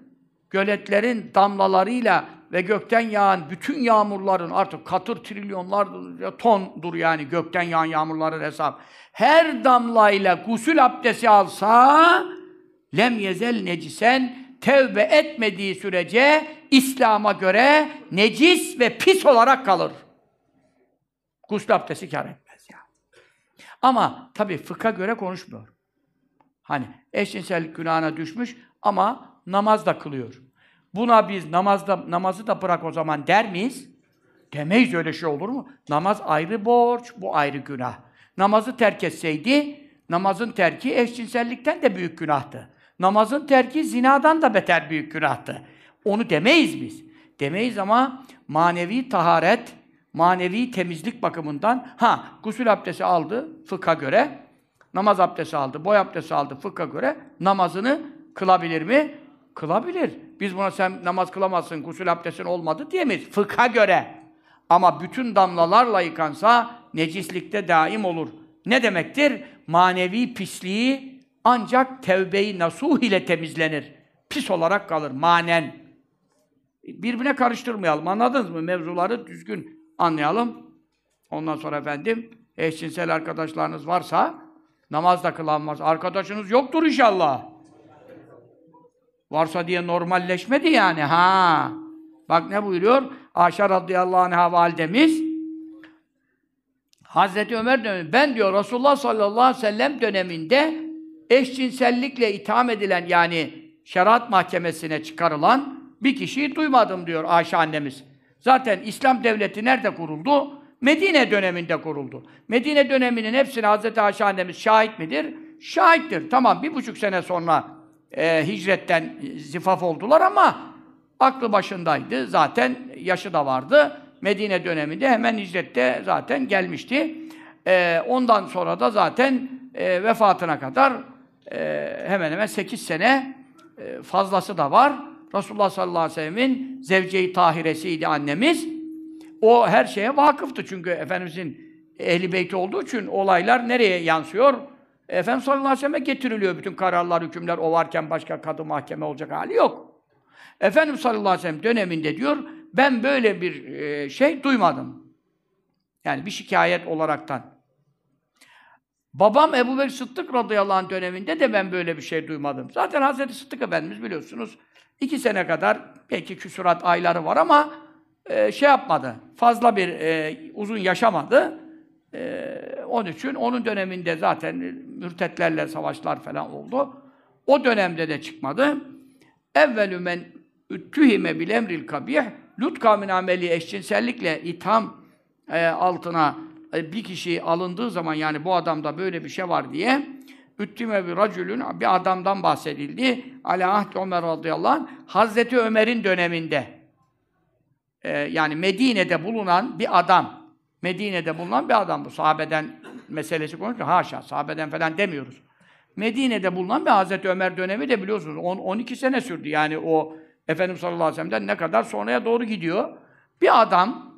göletlerin damlalarıyla ve gökten yağan bütün yağmurların artık katır trilyonlar tondur yani gökten yağan yağmurların hesap. Her damlayla gusül abdesti alsa lem yezel necisen tevbe etmediği sürece İslam'a göre necis ve pis olarak kalır. Gusül abdesti kâr etmez ya. Ama tabii fıkha göre konuşmuyor. Hani eşcinsellik günahına düşmüş ama namaz da kılıyor. Buna biz namazda namazı da bırak o zaman der miyiz? Demeyiz öyle şey olur mu? Namaz ayrı borç, bu ayrı günah. Namazı terk etseydi, namazın terki eşcinsellikten de büyük günahtı. Namazın terki zinadan da beter büyük günahtı. Onu demeyiz biz. Demeyiz ama manevi taharet, manevi temizlik bakımından ha gusül abdesti aldı fıkha göre namaz abdesti aldı, boy abdesti aldı fıkha göre namazını kılabilir mi? Kılabilir. Biz buna sen namaz kılamazsın, gusül abdestin olmadı diyemeyiz. Fıkha göre. Ama bütün damlalarla yıkansa necislikte daim olur. Ne demektir? Manevi pisliği ancak tevbe-i nasuh ile temizlenir. Pis olarak kalır manen. Birbirine karıştırmayalım. Anladınız mı? Mevzuları düzgün anlayalım. Ondan sonra efendim eşcinsel arkadaşlarınız varsa namaz da kılanmaz. Arkadaşınız yoktur inşallah. Varsa diye normalleşmedi yani. Ha. Bak ne buyuruyor? Ayşe radıyallahu anh'a validemiz Hazreti Ömer dönemi, ben diyor Resulullah sallallahu aleyhi ve sellem döneminde eşcinsellikle itham edilen yani şeriat mahkemesine çıkarılan bir kişiyi duymadım diyor Ayşe annemiz. Zaten İslam devleti nerede kuruldu? Medine döneminde kuruldu. Medine döneminin hepsine Hazreti Ayşe annemiz şahit midir? Şahittir. Tamam bir buçuk sene sonra e, hicretten zifaf oldular ama aklı başındaydı. Zaten yaşı da vardı. Medine döneminde hemen hicrette zaten gelmişti. E, ondan sonra da zaten e, vefatına kadar e, hemen hemen 8 sene e, fazlası da var. Resulullah sallallahu aleyhi ve sellem'in zevce-i tahiresiydi annemiz. O her şeye vakıftı çünkü Efendimizin ehli beyti olduğu için olaylar nereye yansıyor? Efendimiz sallallahu aleyhi ve sellem'e getiriliyor bütün kararlar, hükümler. O varken başka kadı mahkeme olacak hali yok. Efendimiz sallallahu aleyhi ve sellem döneminde diyor, ben böyle bir e, şey duymadım. Yani bir şikayet olaraktan. Babam Ebu Bekir Sıddık radıyallahu anh döneminde de ben böyle bir şey duymadım. Zaten Hazreti Sıddık Efendimiz biliyorsunuz iki sene kadar belki küsurat ayları var ama e, şey yapmadı. Fazla bir e, uzun yaşamadı. E, onun için onun döneminde zaten mürtetlerle savaşlar falan oldu. O dönemde de çıkmadı. Evvelü men üttühime bil emril kabih Lut kavmin ameli eşcinsellikle itham e, altına e, bir kişi alındığı zaman yani bu adamda böyle bir şey var diye üttüme bir racülün bir adamdan bahsedildi. Ala ahd Ömer radıyallahu anh Hazreti Ömer'in döneminde e, yani Medine'de bulunan bir adam. Medine'de bulunan bir adam bu. Sahabeden meselesi konuşuyor. Haşa, sahabeden falan demiyoruz. Medine'de bulunan bir Hazreti Ömer dönemi de biliyorsunuz 10 12 sene sürdü. Yani o Efendimiz sallallahu aleyhi ve sellem'den ne kadar sonraya doğru gidiyor. Bir adam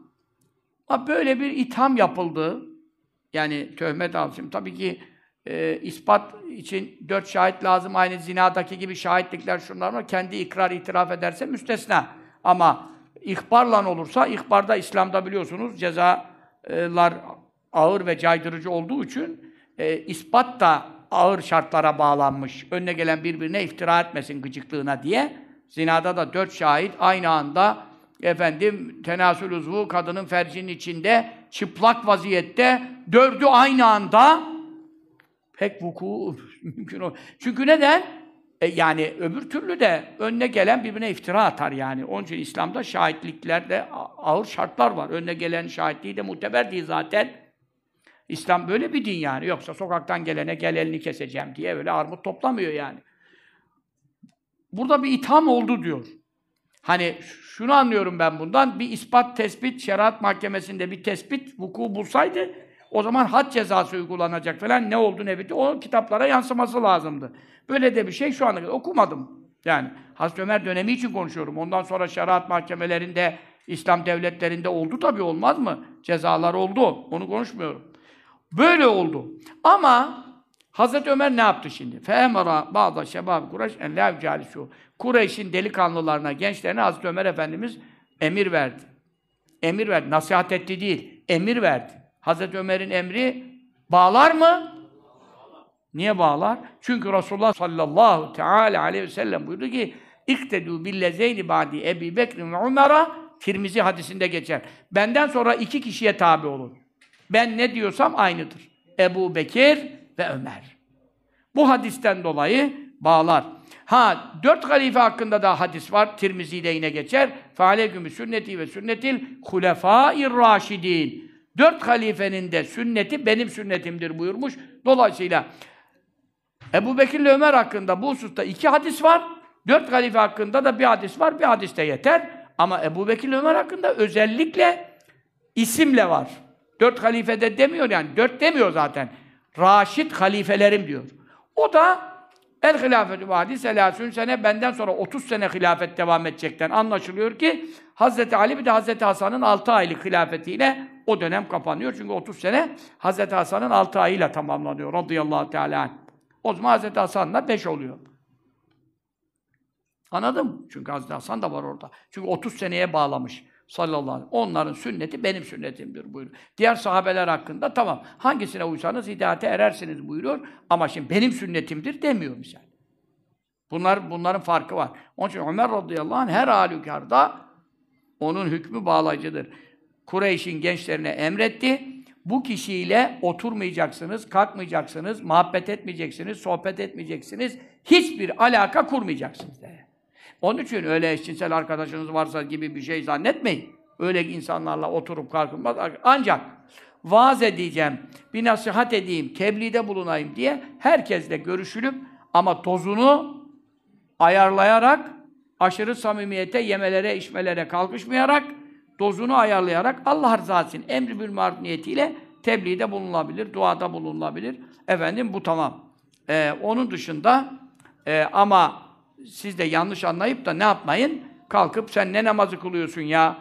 böyle bir itham yapıldı. Yani töhmet alsın. Tabii ki e, ispat için dört şahit lazım. Aynı zinadaki gibi şahitlikler şunlar var. Kendi ikrar itiraf ederse müstesna. Ama ihbarla olursa, ihbarda İslam'da biliyorsunuz cezalar ağır ve caydırıcı olduğu için e, ispat da ağır şartlara bağlanmış. Önüne gelen birbirine iftira etmesin gıcıklığına diye. Zinada da dört şahit aynı anda efendim tenasül uzvu kadının fercinin içinde çıplak vaziyette dördü aynı anda pek vuku mümkün o. Çünkü neden? E, yani öbür türlü de önüne gelen birbirine iftira atar yani. Onun için İslam'da şahitliklerde ağır şartlar var. Önüne gelen şahitliği de muteber değil zaten. İslam böyle bir din yani. Yoksa sokaktan gelene gel elini keseceğim diye öyle armut toplamıyor yani. Burada bir itham oldu diyor. Hani şunu anlıyorum ben bundan, bir ispat, tespit, şeriat mahkemesinde bir tespit vuku bulsaydı, o zaman had cezası uygulanacak falan ne oldu ne bitti, o kitaplara yansıması lazımdı. Böyle de bir şey şu anda okumadım. Yani Hazreti Ömer dönemi için konuşuyorum. Ondan sonra şeriat mahkemelerinde, İslam devletlerinde oldu tabii olmaz mı? Cezalar oldu. Onu konuşmuyorum. Böyle oldu. Ama Hazreti Ömer ne yaptı şimdi? Fehemara bazı şebab Kureyş en la calisu. Kureyş'in delikanlılarına, gençlerine Hazreti Ömer Efendimiz emir verdi. Emir verdi. Nasihat etti değil. Emir verdi. Hazreti Ömer'in emri bağlar mı? Niye bağlar? Çünkü Resulullah sallallahu teala aleyhi ve sellem buyurdu ki İktedû billezeyni ba'di Ebi Bekr ve Umer'a Tirmizi hadisinde geçer. Benden sonra iki kişiye tabi olun. Ben ne diyorsam aynıdır. Ebu Bekir ve Ömer. Bu hadisten dolayı bağlar. Ha, dört halife hakkında da hadis var. Tirmizi'de yine geçer. Fealeykümü sünneti ve sünnetil hulefâir raşidin. Dört halifenin de sünneti benim sünnetimdir buyurmuş. Dolayısıyla Ebu Bekir ile Ömer hakkında bu hususta iki hadis var. Dört halife hakkında da bir hadis var. Bir hadis de yeter. Ama Ebu Bekir ile Ömer hakkında özellikle isimle var. Dört halifede demiyor yani. Dört demiyor zaten. Raşid halifelerim diyor. O da el hilafetü vadi selasün sene benden sonra 30 sene hilafet devam edecekten anlaşılıyor ki Hazreti Ali bir de Hazreti Hasan'ın 6 aylık hilafetiyle o dönem kapanıyor. Çünkü 30 sene Hazreti Hasan'ın 6 ayıyla tamamlanıyor radıyallahu teala anh. O zaman Hazreti Hasan'la 5 oluyor. Anladın Çünkü Hazreti Hasan da var orada. Çünkü 30 seneye bağlamış sallallahu aleyhi ve sellem. Onların sünneti benim sünnetimdir buyuruyor. Diğer sahabeler hakkında tamam hangisine uysanız hidayete erersiniz buyuruyor. Ama şimdi benim sünnetimdir demiyor misal. Bunlar, bunların farkı var. Onun için Ömer radıyallahu anh her halükarda onun hükmü bağlayıcıdır. Kureyş'in gençlerine emretti. Bu kişiyle oturmayacaksınız, kalkmayacaksınız, muhabbet etmeyeceksiniz, sohbet etmeyeceksiniz, hiçbir alaka kurmayacaksınız diye. Onun için öyle eşcinsel arkadaşınız varsa gibi bir şey zannetmeyin. Öyle insanlarla oturup kalkılmaz. Ancak vaaz edeceğim, bir nasihat edeyim, tebliğde bulunayım diye herkesle görüşülüp ama tozunu ayarlayarak, aşırı samimiyete, yemelere, içmelere kalkışmayarak, dozunu ayarlayarak Allah rızası için emri bil maruf niyetiyle tebliğde bulunulabilir, duada bulunulabilir. Efendim bu tamam. Ee, onun dışında e, ama siz de yanlış anlayıp da ne yapmayın? Kalkıp sen ne namazı kılıyorsun ya?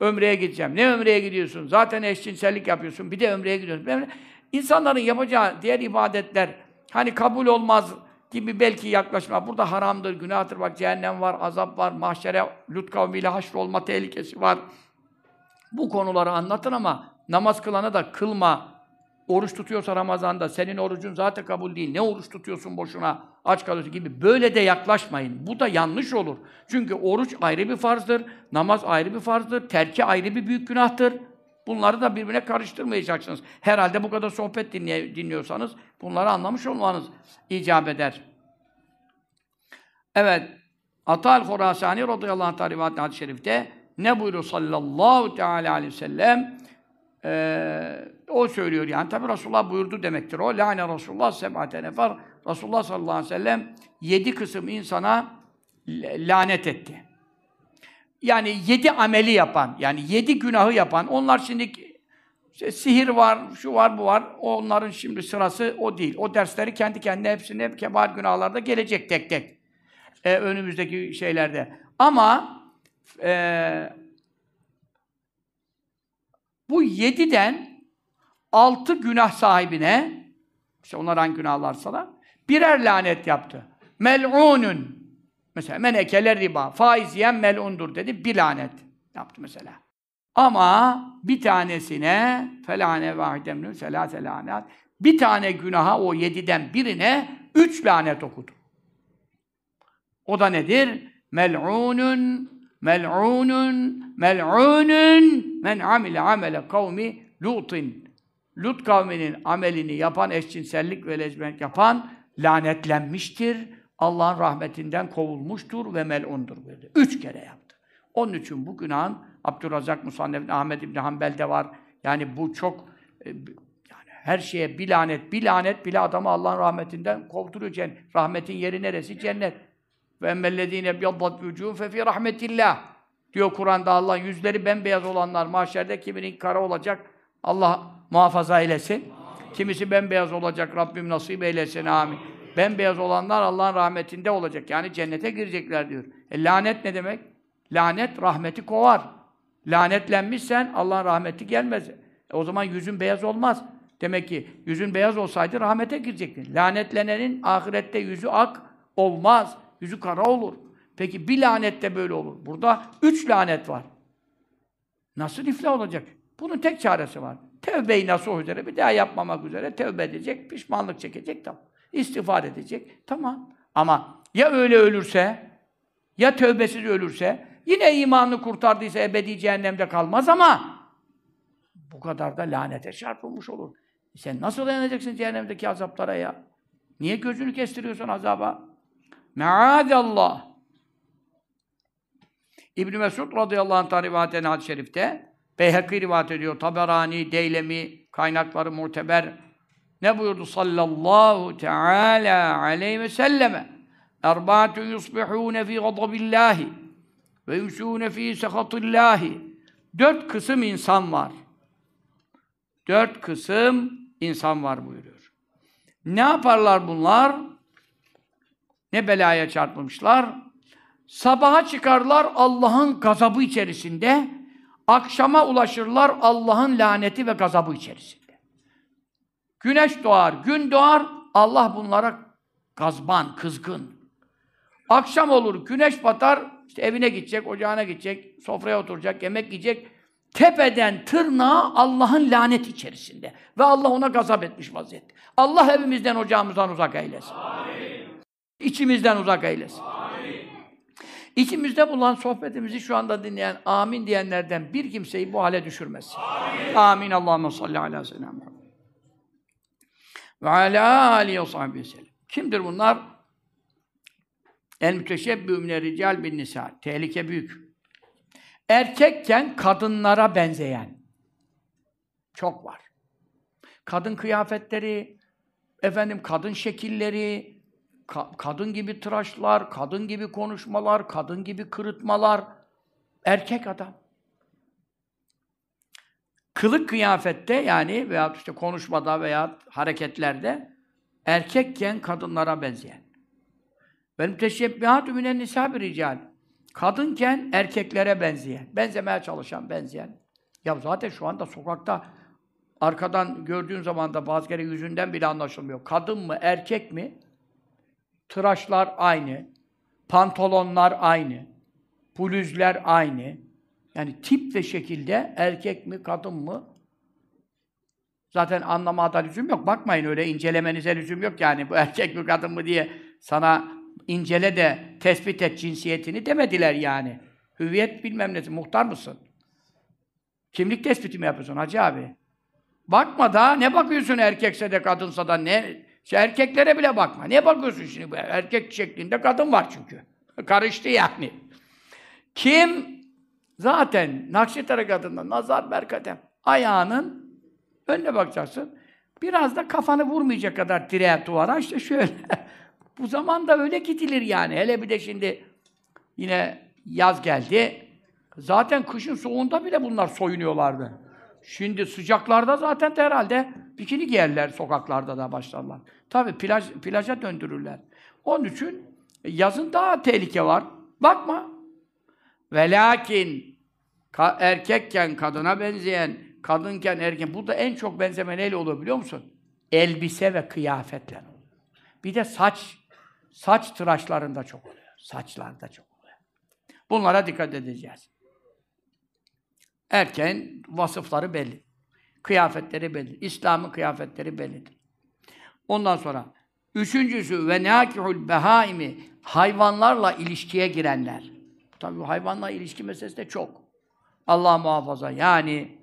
Ömreye gideceğim. Ne ömreye gidiyorsun? Zaten eşcinsellik yapıyorsun. Bir de ömreye gidiyorsun. İnsanların yapacağı diğer ibadetler hani kabul olmaz gibi belki yaklaşma. Burada haramdır, günahtır. Bak cehennem var, azap var, mahşere Lut kavmiyle haşr olma tehlikesi var. Bu konuları anlatın ama namaz kılana da kılma. Oruç tutuyorsa Ramazan'da senin orucun zaten kabul değil. Ne oruç tutuyorsun boşuna? Aç kalıyorsun gibi. Böyle de yaklaşmayın. Bu da yanlış olur. Çünkü oruç ayrı bir farzdır. Namaz ayrı bir farzdır. Terki ayrı bir büyük günahtır. Bunları da birbirine karıştırmayacaksınız. Herhalde bu kadar sohbet dinley dinliyorsanız bunları anlamış olmanız icap eder. Evet. Atal Horasani radıyallahu anh rivayet hadis-i şerifte ne buyuruyor sallallahu teala aleyhi ve sellem? Ee, o söylüyor yani. Tabi Resulullah buyurdu demektir o. Lâne Resulullah seb'ate nefer. Resulullah sallallahu aleyhi ve sellem yedi kısım insana lanet etti. Yani yedi ameli yapan, yani yedi günahı yapan, onlar şimdi işte sihir var, şu var, bu var. Onların şimdi sırası o değil. O dersleri kendi kendine hepsine hep kebar günahlarda gelecek tek tek. Ee, önümüzdeki şeylerde. Ama e, bu yediden altı günah sahibine, işte onlar hangi günahlarsa da, birer lanet yaptı. Mel'unun. Mesela men ekeler riba. Faiz yiyen mel'undur dedi. Bir lanet yaptı mesela. Ama bir tanesine felane vahidemnü selase lanet. Bir tane günaha o yediden birine üç lanet okudu. O da nedir? Mel'unun mel'unun mel'unun men amile amele kavmi Lut'in. Lut kavminin amelini yapan, eşcinsellik ve lezbiyenlik yapan lanetlenmiştir. Allah'ın rahmetinden kovulmuştur ve mel'undur buyurdu. Üç kere yaptı. Onun için bu günahın Abdurrazak Musannef Ahmed İbni Hanbel'de var. Yani bu çok e, yani her şeye bir lanet, bir lanet bile adamı Allah'ın rahmetinden kovduruyor. Cennet. Rahmetin yeri neresi? Cennet. Ve emmellezîne biyaddat vücûhum fe fî rahmetillah. Diyor Kur'an'da Allah yüzleri bembeyaz olanlar mahşerde kiminin kara olacak. Allah muhafaza eylesin. Kimisi bembeyaz olacak. Rabbim nasip eylesin. Amin. Bembeyaz olanlar Allah'ın rahmetinde olacak. Yani cennete girecekler diyor. E lanet ne demek? Lanet rahmeti kovar. Lanetlenmişsen Allah'ın rahmeti gelmez. E o zaman yüzün beyaz olmaz. Demek ki yüzün beyaz olsaydı rahmete girecektin. Lanetlenenin ahirette yüzü ak olmaz. Yüzü kara olur. Peki bir lanet de böyle olur. Burada üç lanet var. Nasıl iflah olacak? Bunun tek çaresi var. Tevbe-i nasuh üzere, bir daha yapmamak üzere tevbe edecek, pişmanlık çekecek, tamam. İstiğfar edecek, tamam. Ama ya öyle ölürse, ya tövbesiz ölürse, yine imanını kurtardıysa ebedi cehennemde kalmaz ama bu kadar da lanete çarpılmış olur. Sen nasıl dayanacaksın cehennemdeki azaplara ya? Niye gözünü kestiriyorsun azaba? Me'adallah. İbn Mesud radıyallahu anh'tan rivayet eden hadis-i şerifte Beyhekî rivayet ediyor. Taberani, Deylemi, kaynakları muteber. Ne buyurdu sallallahu teala aleyhi ve selleme? Erbaatun yusbihûne fî gadabillâhi ve yumsûne fî sehatillâhi. Dört kısım insan var. Dört kısım insan var buyuruyor. Ne yaparlar bunlar? Ne belaya çarpılmışlar? Sabaha çıkarlar Allah'ın gazabı içerisinde, akşama ulaşırlar Allah'ın laneti ve gazabı içerisinde. Güneş doğar, gün doğar, Allah bunlara gazban, kızgın. Akşam olur, güneş batar, işte evine gidecek, ocağına gidecek, sofraya oturacak, yemek yiyecek. Tepeden tırnağa Allah'ın laneti içerisinde. Ve Allah ona gazap etmiş vaziyette. Allah evimizden, ocağımızdan uzak eylesin. Amin. İçimizden uzak eylesin. Amin. İçimizde bulunan sohbetimizi şu anda dinleyen amin diyenlerden bir kimseyi bu hale düşürmesin. Amin. Amin. Allahümme salli ala seyyidina Muhammed. Ve ala alihi ve sahbihi sellem. Kimdir bunlar? El müteşebbü mine rical bin nisa. Tehlike büyük. Erkekken kadınlara benzeyen. Çok var. Kadın kıyafetleri, efendim kadın şekilleri, ka- kadın gibi tıraşlar, kadın gibi konuşmalar, kadın gibi kırıtmalar. Erkek adam. Kılık kıyafette yani veya işte konuşmada veya hareketlerde erkekken kadınlara benzeyen. Ve müteşebbihatü minen nisa bir rical. Kadınken erkeklere benzeyen, benzemeye çalışan, benzeyen. Ya zaten şu anda sokakta arkadan gördüğün zaman da bazı kere yüzünden bile anlaşılmıyor. Kadın mı, erkek mi? Tıraşlar aynı, pantolonlar aynı, bluzler aynı. Yani tip ve şekilde erkek mi, kadın mı? Zaten anlamada lüzum yok. Bakmayın öyle incelemenize lüzum yok yani bu erkek mi, kadın mı diye sana incele de tespit et cinsiyetini demediler yani. Hüviyet bilmem nesi, muhtar mısın? Kimlik tespiti mi yapıyorsun hacı abi? Bakma da ne bakıyorsun erkekse de kadınsa da ne? İşte erkeklere bile bakma. Ne bakıyorsun şimdi? Erkek şeklinde kadın var çünkü. Karıştı yani. Kim zaten Nakşi tarikatında nazar merkadem ayağının önüne bakacaksın. Biraz da kafanı vurmayacak kadar direğe duvara işte şöyle. Bu zamanda öyle gidilir yani. Hele bir de şimdi yine yaz geldi. Zaten kışın soğuğunda bile bunlar soyunuyorlardı. Şimdi sıcaklarda zaten de herhalde bikini giyerler sokaklarda da başlarlar. Tabii plaj, plaja döndürürler. Onun için yazın daha tehlike var. Bakma. Ve lakin ka- erkekken kadına benzeyen, kadınken erkek. Burada en çok benzeme neyle oluyor biliyor musun? Elbise ve kıyafetle oluyor. Bir de saç, saç tıraşlarında çok oluyor. Saçlarda çok oluyor. Bunlara dikkat edeceğiz. Erkeğin vasıfları belli. Kıyafetleri belli. İslam'ın kıyafetleri bellidir. Ondan sonra üçüncüsü ve nakihul behaimi hayvanlarla ilişkiye girenler. Tabii hayvanla ilişki meselesi de çok. Allah muhafaza. Yani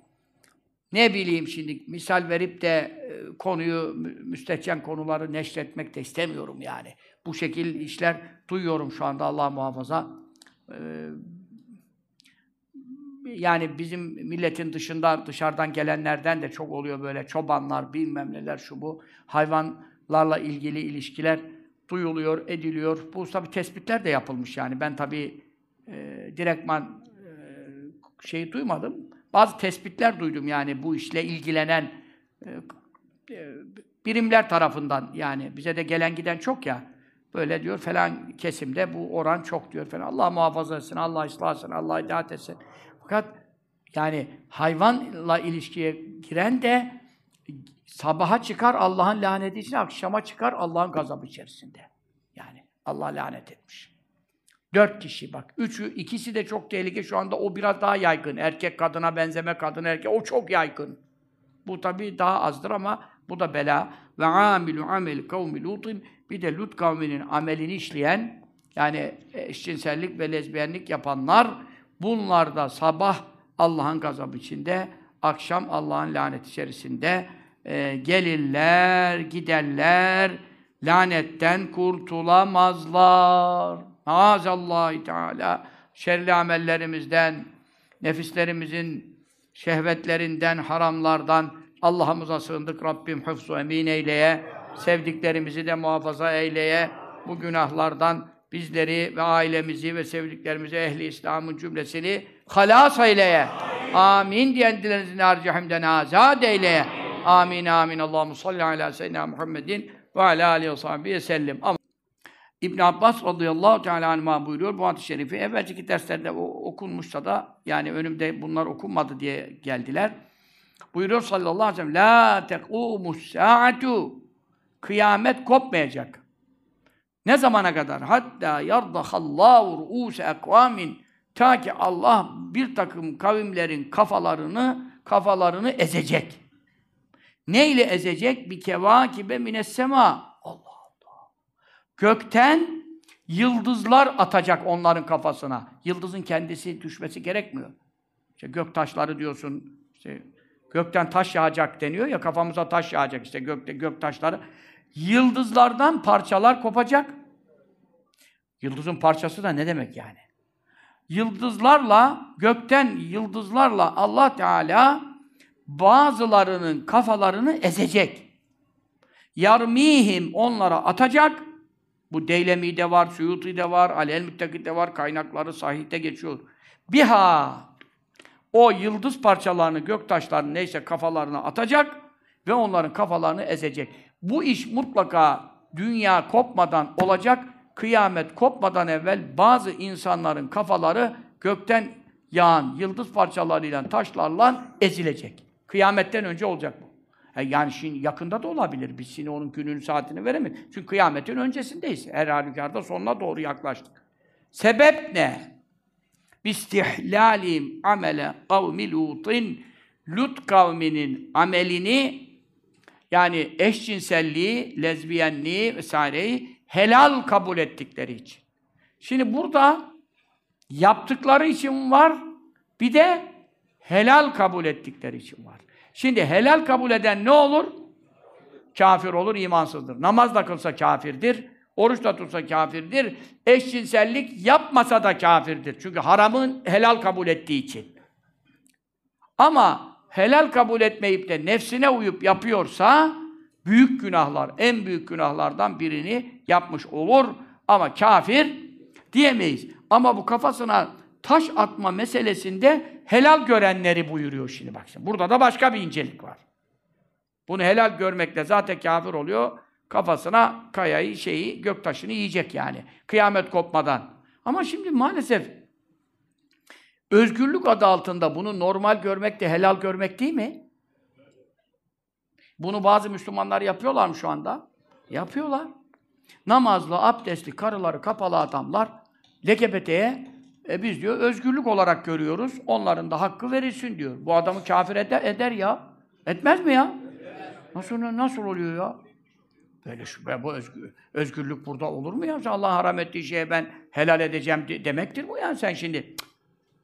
ne bileyim şimdi misal verip de e, konuyu müstehcen konuları neşretmek de istemiyorum yani. Bu şekil işler duyuyorum şu anda Allah muhafaza. Ee, yani bizim milletin dışında dışarıdan gelenlerden de çok oluyor böyle çobanlar, bilmem neler şu bu. Hayvanlarla ilgili ilişkiler duyuluyor, ediliyor. Bu tabii tespitler de yapılmış yani. Ben tabii e, direktman e, şeyi duymadım. Bazı tespitler duydum yani bu işle ilgilenen e, e, birimler tarafından yani bize de gelen giden çok ya. Böyle diyor falan kesimde bu oran çok diyor falan. Allah muhafaza etsin, Allah ıslah etsin, Allah itaat etsin. Fakat yani hayvanla ilişkiye giren de sabaha çıkar Allah'ın laneti için, akşama çıkar Allah'ın gazabı içerisinde. Yani Allah lanet etmiş. Dört kişi bak. Üçü, ikisi de çok tehlike. Şu anda o biraz daha yaygın. Erkek kadına benzeme, kadın erkek. O çok yaygın. Bu tabii daha azdır ama bu da bela. Ve amilu amel kavmi lutin. Bir de Lut kavminin amelini işleyen, yani eşcinsellik ve lezbiyenlik yapanlar, bunlar da sabah Allah'ın gazabı içinde, akşam Allah'ın lanet içerisinde e, gelirler, giderler, lanetten kurtulamazlar. Maazallah Teala şerli amellerimizden, nefislerimizin şehvetlerinden, haramlardan Allah'ımıza sığındık. Rabbim hıfzu emin eyleye, sevdiklerimizi de muhafaza eyleye, bu günahlardan bizleri ve ailemizi ve sevdiklerimizi, ehli İslam'ın cümlesini halas eyleye. Amin diyen dilerinizin harcahimden azad eyleye. Amin amin. Allahu salli ala seyyidina Muhammedin ve ala aleyhi ve sahbihi sellem. İbn Abbas radıyallahu teala anhuma buyuruyor bu hadis-i şerifi. Evvelki derslerde o, okunmuşsa da yani önümde bunlar okunmadı diye geldiler. Buyuruyor sallallahu aleyhi ve sellem La tekumus saatu Kıyamet kopmayacak. Ne zamana kadar? Hatta yardahallahu ru'use ekvamin ta ki Allah bir takım kavimlerin kafalarını kafalarını ezecek. Neyle ezecek? Bir kevakibe mines sema. Allah Allah. Gökten Yıldızlar atacak onların kafasına. Yıldızın kendisi düşmesi gerekmiyor. İşte gök taşları diyorsun, işte gökten taş yağacak deniyor ya, kafamıza taş yağacak işte gökte gök taşları. Yıldızlardan parçalar kopacak. Yıldızın parçası da ne demek yani? Yıldızlarla, gökten yıldızlarla Allah Teala bazılarının kafalarını ezecek. Yarmihim onlara atacak. Bu Deylemi'de var, Suyuti'de var, Alel Müttakit'te var, kaynakları sahihte geçiyor. Biha o yıldız parçalarını, gök taşlarını neyse kafalarına atacak ve onların kafalarını ezecek. Bu iş mutlaka dünya kopmadan olacak. Kıyamet kopmadan evvel bazı insanların kafaları gökten yağan yıldız parçalarıyla, taşlarla ezilecek. Kıyametten önce olacak bu. Yani şimdi yakında da olabilir. Biz şimdi onun gününü, saatini veremeyiz. Çünkü kıyametin öncesindeyiz. Her halükarda sonuna doğru yaklaştık. Sebep ne? bistihlalim amele kavmi Lut'in Lut kavminin amelini yani eşcinselliği, lezbiyenliği vesaireyi helal kabul ettikleri için. Şimdi burada yaptıkları için var, bir de helal kabul ettikleri için var. Şimdi helal kabul eden ne olur? Kafir olur, imansızdır. Namaz da kılsa kafirdir. Oruç da tutsa kafirdir. Eşcinsellik yapmasa da kafirdir. Çünkü haramın helal kabul ettiği için. Ama helal kabul etmeyip de nefsine uyup yapıyorsa büyük günahlar, en büyük günahlardan birini yapmış olur. Ama kafir diyemeyiz. Ama bu kafasına taş atma meselesinde helal görenleri buyuruyor şimdi bak şimdi. Burada da başka bir incelik var. Bunu helal görmekle zaten kafir oluyor kafasına kayayı, şeyi, göktaşını yiyecek yani. Kıyamet kopmadan. Ama şimdi maalesef özgürlük adı altında bunu normal görmek de helal görmek değil mi? Bunu bazı Müslümanlar yapıyorlar mı şu anda? Yapıyorlar. Namazlı, abdestli, karıları kapalı adamlar LGBT'ye e biz diyor özgürlük olarak görüyoruz. Onların da hakkı verilsin diyor. Bu adamı kafir eder, eder ya. Etmez mi ya? Nasıl nasıl oluyor ya? Böyle şüphe, bu özgür, özgürlük burada olur mu ya? Allah haram ettiği şeye ben helal edeceğim de, demektir bu yani sen şimdi.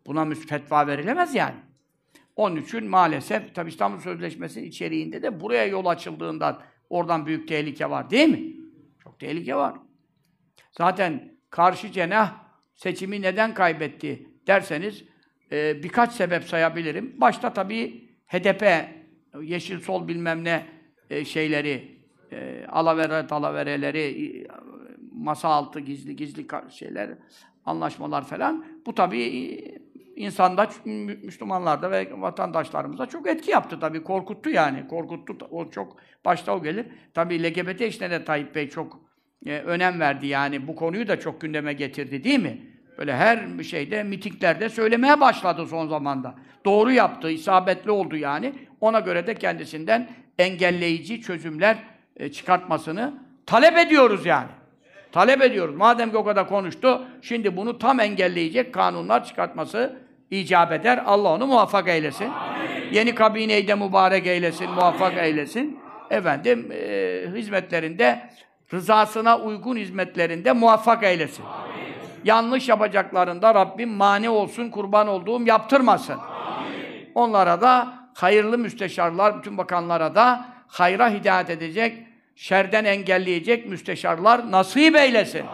Buna fetva verilemez yani. Onun için maalesef tabi İstanbul Sözleşmesi içeriğinde de buraya yol açıldığından oradan büyük tehlike var değil mi? Çok tehlike var. Zaten karşı cenah seçimi neden kaybetti derseniz e, birkaç sebep sayabilirim. Başta tabii HDP, Yeşil Sol bilmem ne e, şeyleri, e, alavere dalavereleri, masa altı gizli gizli şeyler, anlaşmalar falan. Bu tabii insanda, Müslümanlarda ve vatandaşlarımızda çok etki yaptı tabii. Korkuttu yani. Korkuttu. O çok başta o gelir. Tabii LGBT işine de Tayyip Bey çok e, önem verdi yani. Bu konuyu da çok gündeme getirdi değil mi? Böyle her şeyde, mitinglerde söylemeye başladı son zamanda. Doğru yaptı, isabetli oldu yani. Ona göre de kendisinden engelleyici çözümler e, çıkartmasını talep ediyoruz yani. Talep ediyoruz. Madem ki o kadar konuştu, şimdi bunu tam engelleyecek kanunlar çıkartması icap eder. Allah onu muvaffak eylesin. Amin. Yeni kabineyi de mübarek eylesin, muvaffak eylesin. Efendim, e, hizmetlerinde, rızasına uygun hizmetlerinde muvaffak eylesin. Amin. Yanlış yapacaklarında Rabbim mani olsun, kurban olduğum yaptırmasın. Amin. Onlara da hayırlı müsteşarlar, bütün bakanlara da hayra hidayet edecek, şerden engelleyecek müsteşarlar nasip eylesin.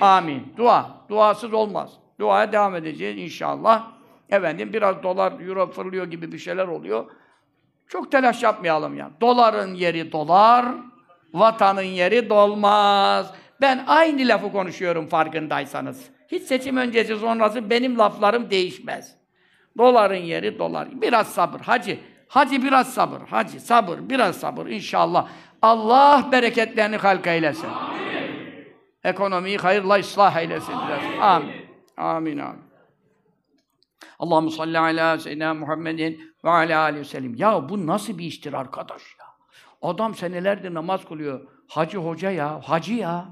Amin. Amin. Dua. Duasız olmaz. Duaya devam edeceğiz inşallah. Efendim biraz dolar, euro fırlıyor gibi bir şeyler oluyor. Çok telaş yapmayalım ya. Doların yeri dolar, vatanın yeri dolmaz. Ben aynı lafı konuşuyorum farkındaysanız. Hiç seçim öncesi sonrası benim laflarım değişmez. Doların yeri dolar. Biraz sabır. Hacı, hacı biraz sabır. Hacı, sabır, biraz sabır inşallah. Allah bereketlerini halk eylesin. Amin. Ekonomiyi hayırla ıslah eylesin. Amin. Amin. Amin. amin. Allahu salli ala seyyidina Muhammedin ve ala aleyhi ve sellem. Ya bu nasıl bir iştir arkadaş ya? Adam senelerdir namaz kılıyor. Hacı hoca ya, hacı ya.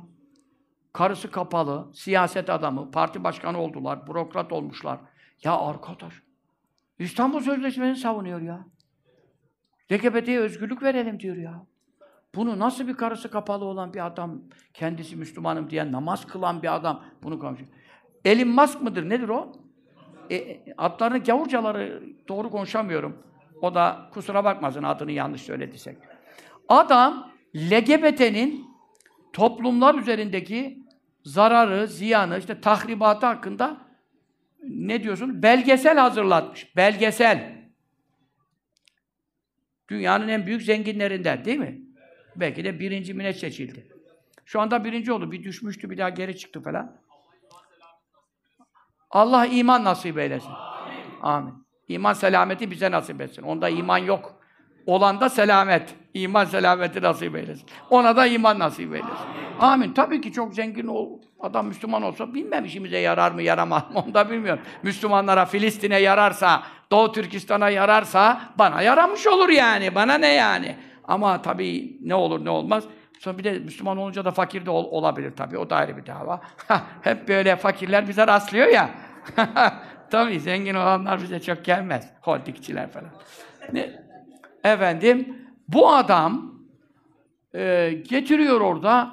Karısı kapalı, siyaset adamı, parti başkanı oldular, bürokrat olmuşlar. Ya arkadaş, İstanbul Sözleşmesi'ni savunuyor ya. LGBT'ye özgürlük verelim diyor ya. Bunu nasıl bir karısı kapalı olan bir adam, kendisi Müslümanım diyen, namaz kılan bir adam bunu konuşuyor. Elin Musk mıdır? Nedir o? E, adlarını gavurcaları doğru konuşamıyorum. O da kusura bakmasın adını yanlış söylediysek. Adam LGBT'nin toplumlar üzerindeki zararı, ziyanı, işte tahribatı hakkında ne diyorsun? Belgesel hazırlatmış. Belgesel. Dünyanın en büyük zenginlerinden değil mi? Belki de birinci mine seçildi. Şu anda birinci oldu. Bir düşmüştü, bir daha geri çıktı falan. Allah iman nasip eylesin. Amin. İman selameti bize nasip etsin. Onda iman yok. Olan da selamet. İman selameti nasip eylesin. Ona da iman nasip eylesin. Amin. Tabii ki çok zengin ol, adam Müslüman olsa bilmem işimize yarar mı yaramaz mı onu da bilmiyorum. Müslümanlara Filistin'e yararsa, Doğu Türkistan'a yararsa bana yaramış olur yani. Bana ne yani? Ama tabii ne olur ne olmaz. Sonra bir de Müslüman olunca da fakir de ol, olabilir tabii. O da ayrı bir dava. Hep böyle fakirler bize rastlıyor ya. tabii zengin olanlar bize çok gelmez. Holdikçiler falan. Ne? Efendim, bu adam e, getiriyor orada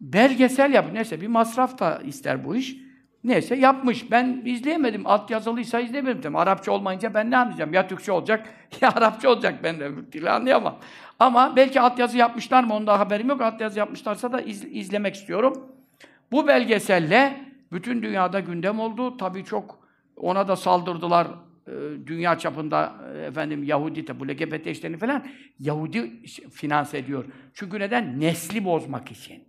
belgesel yapıyor. Neyse bir masraf da ister bu iş. Neyse yapmış. Ben izleyemedim. Alt yazılıysa izleyemedim. Tabii. Arapça olmayınca ben ne anlayacağım? Ya Türkçe olacak ya Arapça olacak. Ben öbür dili anlayamam. Ama belki altyazı yapmışlar mı? Onda haberim yok. Altyazı yapmışlarsa da iz, izlemek istiyorum. Bu belgeselle bütün dünyada gündem oldu. Tabii çok ona da saldırdılar e, dünya çapında e, efendim Yahudi de bu LGBT işlerini falan Yahudi finanse ediyor. Çünkü neden? Nesli bozmak için.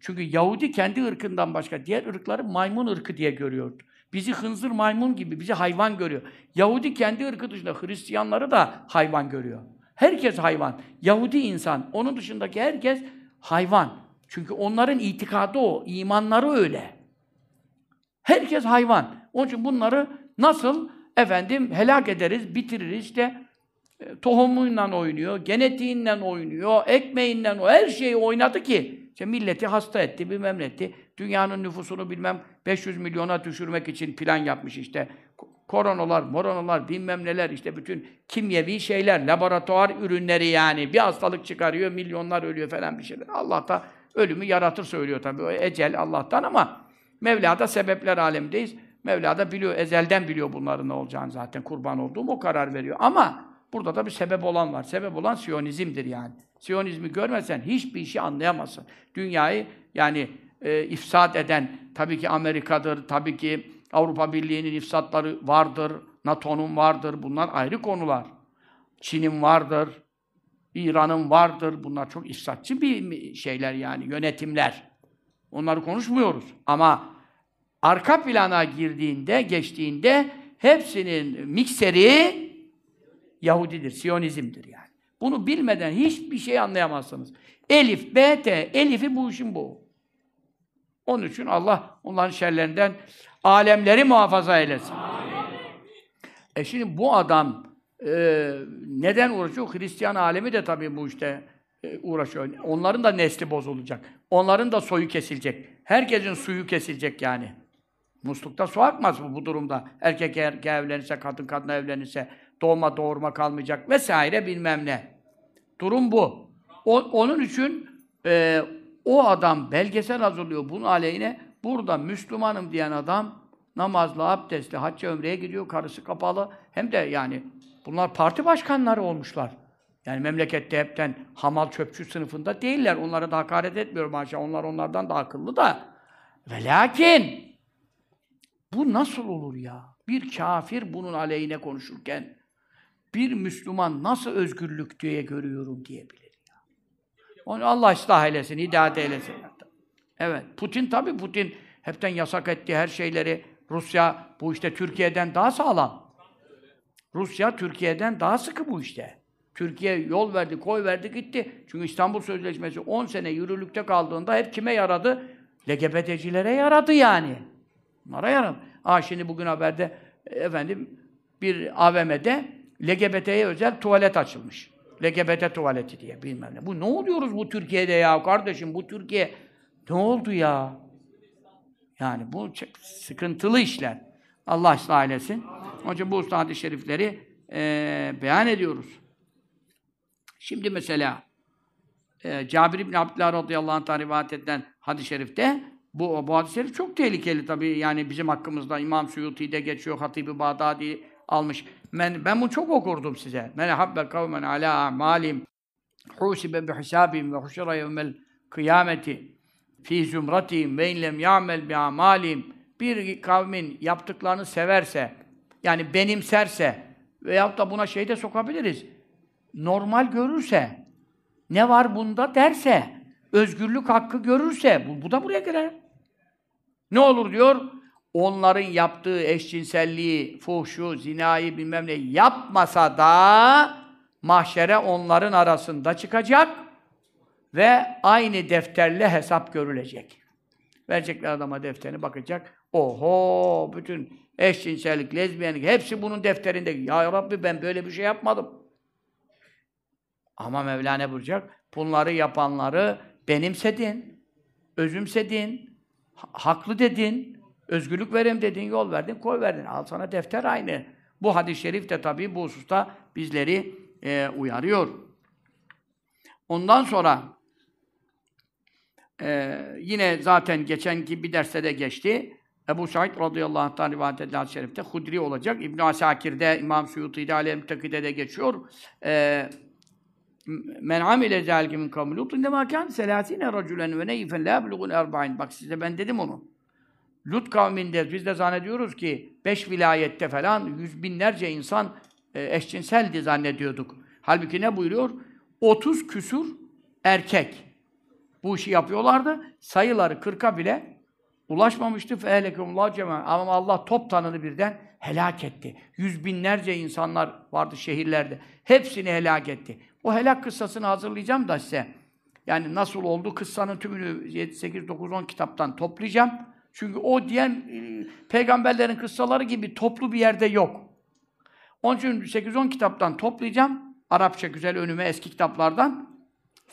Çünkü Yahudi kendi ırkından başka diğer ırkları maymun ırkı diye görüyordu. Bizi hınzır maymun gibi, bizi hayvan görüyor. Yahudi kendi ırkı dışında Hristiyanları da hayvan görüyor. Herkes hayvan. Yahudi insan. Onun dışındaki herkes hayvan. Çünkü onların itikadı o, imanları öyle. Herkes hayvan. Onun için bunları nasıl efendim helak ederiz, bitiririz işte e, tohumuyla oynuyor, genetiğinden oynuyor, ekmeğinden o her şeyi oynadı ki işte milleti hasta etti, bilmem ne. Dünyanın nüfusunu bilmem 500 milyona düşürmek için plan yapmış işte. Koronalar, moronalar, bilmem neler işte bütün kimyevi şeyler, laboratuvar ürünleri yani. Bir hastalık çıkarıyor, milyonlar ölüyor falan bir şeyler. Allah da ölümü yaratır söylüyor tabii. O ecel Allah'tan ama Mevla da sebepler alemdeyiz. Mevla da biliyor, ezelden biliyor bunların ne olacağını zaten. Kurban olduğum o karar veriyor. Ama burada da bir sebep olan var. Sebep olan Siyonizmdir yani. Siyonizmi görmesen hiçbir işi anlayamazsın. Dünyayı yani e, ifsad eden tabii ki Amerika'dır, tabii ki Avrupa Birliği'nin ifsatları vardır, NATO'nun vardır. Bunlar ayrı konular. Çin'in vardır, İran'ın vardır. Bunlar çok ifsatçı bir şeyler yani, yönetimler. Onları konuşmuyoruz. Ama arka plana girdiğinde, geçtiğinde hepsinin mikseri Yahudidir, Siyonizmdir yani. Bunu bilmeden hiçbir şey anlayamazsınız. Elif, B, T, Elif'i bu işin bu. Onun için Allah onların şerlerinden alemleri muhafaza eylesin. Amin. E şimdi bu adam e, neden uğraşıyor? Hristiyan alemi de tabii bu işte e, uğraşıyor. Onların da nesli bozulacak. Onların da soyu kesilecek. Herkesin suyu kesilecek yani. Muslukta su akmaz mı bu durumda? Erkek erkeğe evlenirse, kadın kadına evlenirse, doğma doğurma kalmayacak vesaire bilmem ne. Durum bu. O, onun için e, o adam belgesel hazırlıyor bunun aleyhine. Burada Müslümanım diyen adam namazlı, abdestli, hacca ömreye gidiyor, karısı kapalı. Hem de yani bunlar parti başkanları olmuşlar. Yani memlekette hepten hamal çöpçü sınıfında değiller. Onlara da hakaret etmiyorum maşallah. Onlar onlardan da akıllı da. Ve lakin bu nasıl olur ya? Bir kafir bunun aleyhine konuşurken bir Müslüman nasıl özgürlük diye görüyorum diyebilir ya. Onu Allah ıslah eylesin, hidayet eylesin. Evet, Putin tabii Putin hepten yasak etti her şeyleri. Rusya bu işte Türkiye'den daha sağlam. Rusya Türkiye'den daha sıkı bu işte. Türkiye yol verdi, koy verdi, gitti. Çünkü İstanbul Sözleşmesi 10 sene yürürlükte kaldığında hep kime yaradı? LGBT'cilere yaradı yani. Bunlara yaradı. Aa şimdi bugün haberde efendim bir AVM'de LGBT'ye özel tuvalet açılmış. LGBT tuvaleti diye bilmem ne. Bu ne oluyoruz bu Türkiye'de ya kardeşim? Bu Türkiye ne oldu ya? Yani bu sıkıntılı işler. Allah ıslah eylesin. Onun için bu usta hadis-i şerifleri e, beyan ediyoruz. Şimdi mesela e, Cabir İbni Abdullah radıyallahu anh'tan rivayet edilen hadis-i şerifte bu, bu hadis-i şerif çok tehlikeli tabii. Yani bizim hakkımızda İmam Suyuti'de geçiyor, Hatibi Bağdadi almış. Ben, ben bunu çok okurdum size. Men habbe kavmen ala a'malim husibe bi hisabihim ve huşra yevmel kıyameti fi zümratihim ve inlem ya'mel bi amalim bir kavmin yaptıklarını severse yani benimserse veyahut da buna şey de sokabiliriz. Normal görürse ne var bunda derse özgürlük hakkı görürse bu, bu da buraya girer. Ne olur diyor? Onların yaptığı eşcinselliği, fuhşu, zinayı bilmem ne yapmasa da mahşere onların arasında çıkacak ve aynı defterle hesap görülecek. Verecekler adama defterini bakacak. Oho! Bütün eşcinsellik, lezbiyenlik hepsi bunun defterinde. Ya Rabbi ben böyle bir şey yapmadım. Ama Mevla ne buyuracak? Bunları yapanları benimsedin, özümsedin, ha- haklı dedin, özgürlük vereyim dedin, yol verdin, koy verdin. Al sana defter aynı. Bu hadis-i şerif de tabii bu hususta bizleri e, uyarıyor. Ondan sonra e, yine zaten geçenki bir derste de geçti. Ebu Said radıyallahu anh'tan rivayet edilen hadis-i şerifte Hudri olacak. İbn Asakir'de, İmam Suyuti'de, Alem Müttaki'de de geçiyor. E, Men amile zâlike kavmi Lut indemâ kâne selâsîne racülen ve neyfen lâ bulugun erba'in. Bak size ben dedim onu. Lut kavminde biz de zannediyoruz ki beş vilayette falan yüz binlerce insan e, eşcinseldi zannediyorduk. Halbuki ne buyuruyor? 30 küsur erkek bu işi yapıyorlardı. Sayıları 40'a bile ulaşmamıştı. Fehlekumullah cema. Ama Allah top tanını birden helak etti. Yüz binlerce insanlar vardı şehirlerde. Hepsini helak etti. O helak kıssasını hazırlayacağım da size. Yani nasıl oldu? Kıssanın tümünü 7, 8, 9, 10 kitaptan toplayacağım. Çünkü o diğer e, peygamberlerin kıssaları gibi toplu bir yerde yok. Onun için 8-10 kitaptan toplayacağım. Arapça güzel önüme eski kitaplardan.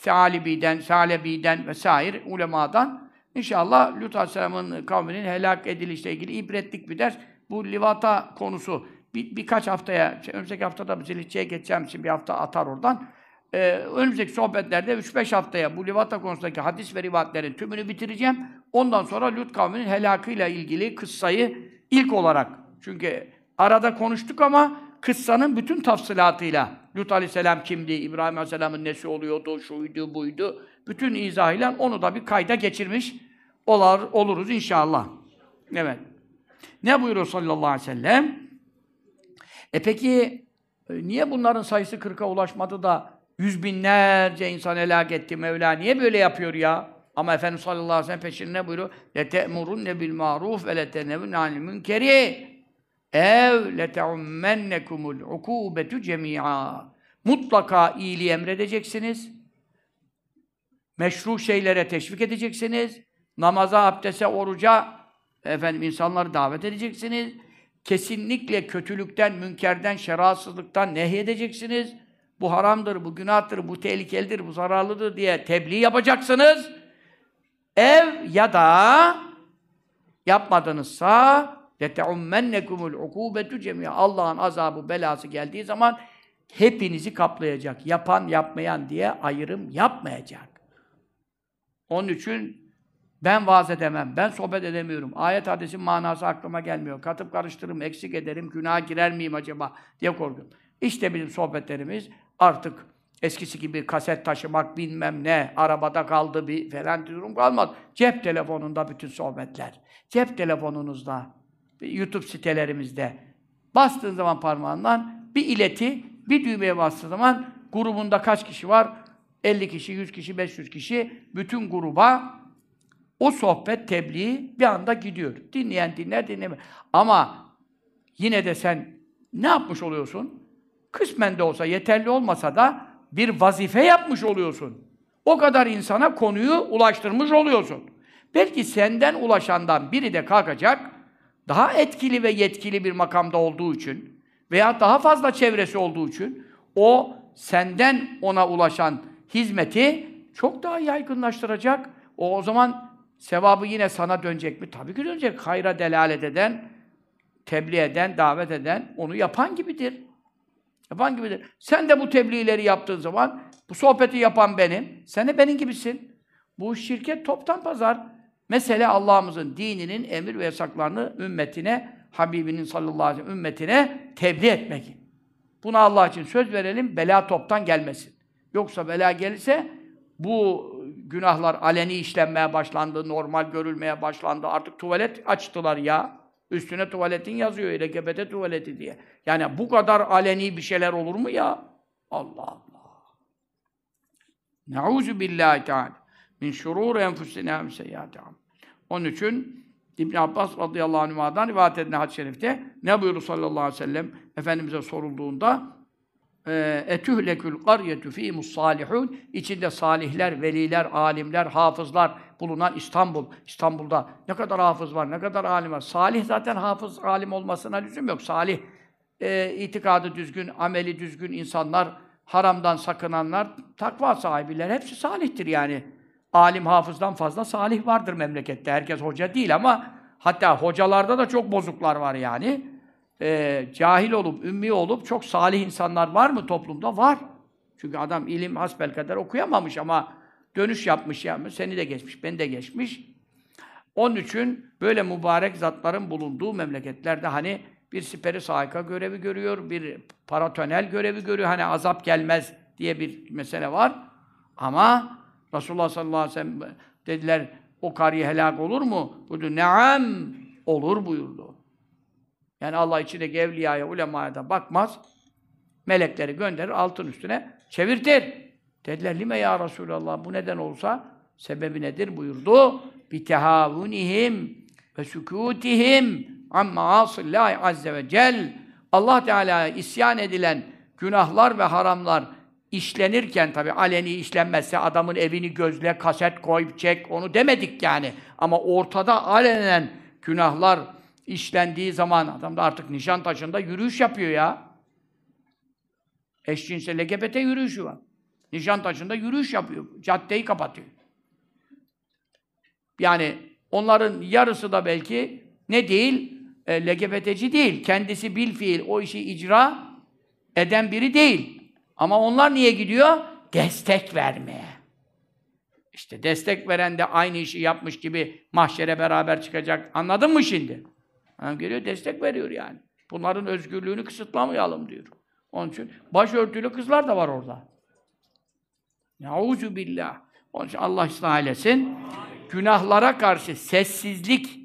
Salibi'den, Salebi'den vesaire ulemadan. İnşallah Lut Aleyhisselam'ın kavminin helak edilişle ilgili ibretlik bir ders. Bu livata konusu bir, birkaç haftaya, şey, önümüzdeki haftada Zilhicce'ye geçeceğim için bir hafta atar oradan. Ee, önümüzdeki sohbetlerde 3-5 haftaya bu livata konusundaki hadis ve rivayetlerin tümünü bitireceğim. Ondan sonra Lut kavminin helakıyla ilgili kıssayı ilk olarak. Çünkü arada konuştuk ama kıssanın bütün tafsilatıyla Lut Aleyhisselam kimdi, İbrahim Aleyhisselam'ın nesi oluyordu, şuydu, buydu. Bütün izahıyla onu da bir kayda geçirmiş olar, oluruz inşallah. Evet. Ne buyuruyor sallallahu aleyhi ve sellem? E peki e, niye bunların sayısı 40'a ulaşmadı da yüz binlerce insan helak etti Mevla? Niye böyle yapıyor ya? Ama Efendimiz sallallahu aleyhi ve sellem peşinde ne buyuruyor? لَتَأْمُرُنَّ بِالْمَعْرُوفِ وَلَتَنَّوُنَّ عَنِ الْمُنْكَرِ ev leteumennekumul ukubetu cemi'a. Mutlaka iyiliği emredeceksiniz. Meşru şeylere teşvik edeceksiniz. Namaza, abdese, oruca efendim insanları davet edeceksiniz. Kesinlikle kötülükten, münkerden, şerasızlıktan nehyedeceksiniz. Bu haramdır, bu günahtır, bu tehlikelidir, bu zararlıdır diye tebliğ yapacaksınız. Ev ya da yapmadınızsa لَتَعُمَّنَّكُمُ الْعُقُوبَةُ جَمِيعًا Allah'ın azabı, belası geldiği zaman hepinizi kaplayacak. Yapan, yapmayan diye ayrım yapmayacak. Onun için ben vaaz edemem, ben sohbet edemiyorum. Ayet hadisin manası aklıma gelmiyor. Katıp karıştırırım, eksik ederim, günaha girer miyim acaba diye korkuyorum. İşte bizim sohbetlerimiz artık eskisi gibi kaset taşımak bilmem ne, arabada kaldı bir falan durum kalmadı. Cep telefonunda bütün sohbetler. Cep telefonunuzda, YouTube sitelerimizde bastığın zaman parmağından bir ileti, bir düğmeye bastığı zaman grubunda kaç kişi var? 50 kişi, 100 kişi, 500 kişi bütün gruba o sohbet tebliği bir anda gidiyor. Dinleyen dinler, dinleme. Ama yine de sen ne yapmış oluyorsun? Kısmen de olsa, yeterli olmasa da bir vazife yapmış oluyorsun. O kadar insana konuyu ulaştırmış oluyorsun. Belki senden ulaşandan biri de kalkacak, daha etkili ve yetkili bir makamda olduğu için veya daha fazla çevresi olduğu için o senden ona ulaşan hizmeti çok daha yaygınlaştıracak. O o zaman sevabı yine sana dönecek mi? Tabii ki dönecek. Hayra delalet eden, tebliğ eden, davet eden onu yapan gibidir. Yapan gibidir. Sen de bu tebliğleri yaptığın zaman Bu sohbeti yapan benim. Sen de benim gibisin. Bu şirket toptan pazar. Mesele Allah'ımızın dininin emir ve yasaklarını ümmetine, Habibinin sallallahu aleyhi ve sellem ümmetine tebliğ etmek. Buna Allah için söz verelim, bela toptan gelmesin. Yoksa bela gelirse bu günahlar aleni işlenmeye başlandı, normal görülmeye başlandı. Artık tuvalet açtılar ya. Üstüne tuvaletin yazıyor, LGBT tuvaleti diye. Yani bu kadar aleni bir şeyler olur mu ya? Allah Allah. Nauzu billahi teala min şurur enfusina ve seyyiati Onun için İbn Abbas radıyallahu anh'dan rivayet edilen hadis-i şerifte ne buyurdu sallallahu aleyhi ve sellem Efendimiz'e sorulduğunda e, etühlekül qaryetu fîmus salihun içinde salihler, veliler, alimler, hafızlar bulunan İstanbul. İstanbul'da ne kadar hafız var, ne kadar alim var. Salih zaten hafız, alim olmasına lüzum yok. Salih, e, itikadı düzgün, ameli düzgün insanlar, haramdan sakınanlar, takva sahibiler hepsi salihtir yani. Alim hafızdan fazla salih vardır memlekette. Herkes hoca değil ama hatta hocalarda da çok bozuklar var yani. Ee, cahil olup, ümmi olup çok salih insanlar var mı toplumda? Var. Çünkü adam ilim hasbel kadar okuyamamış ama dönüş yapmış yapmış. Seni de geçmiş, beni de geçmiş. Onun için böyle mübarek zatların bulunduğu memleketlerde hani bir siperi sahika görevi görüyor, bir paratönel görevi görüyor. Hani azap gelmez diye bir mesele var. Ama Resulullah sallallahu aleyhi ve sellem dediler o kariye helak olur mu? Buyurdu. Neam olur buyurdu. Yani Allah içindeki evliyaya, ulemaya da bakmaz. Melekleri gönderir altın üstüne çevirtir. Dediler lime ya Resulallah bu neden olsa sebebi nedir buyurdu. Bitehavunihim ve sükutihim amma asillahi azze ve cel. Allah Teala'ya isyan edilen günahlar ve haramlar işlenirken tabi aleni işlenmezse adamın evini gözle, kaset koy, çek onu demedik yani. Ama ortada alenen günahlar işlendiği zaman adam da artık nişan taşında yürüyüş yapıyor ya. Eşcinsel LGBT yürüyüşü var. Nişan taşında yürüyüş yapıyor. Caddeyi kapatıyor. Yani onların yarısı da belki ne değil? E, LGBT'ci değil. Kendisi bil fiil o işi icra eden biri değil. Ama onlar niye gidiyor? Destek vermeye. İşte destek veren de aynı işi yapmış gibi mahşere beraber çıkacak. Anladın mı şimdi? Ha, geliyor destek veriyor yani. Bunların özgürlüğünü kısıtlamayalım diyor. Onun için başörtülü kızlar da var orada. Nauzu billah. Onun için Allah ıslah eylesin. Günahlara karşı sessizlik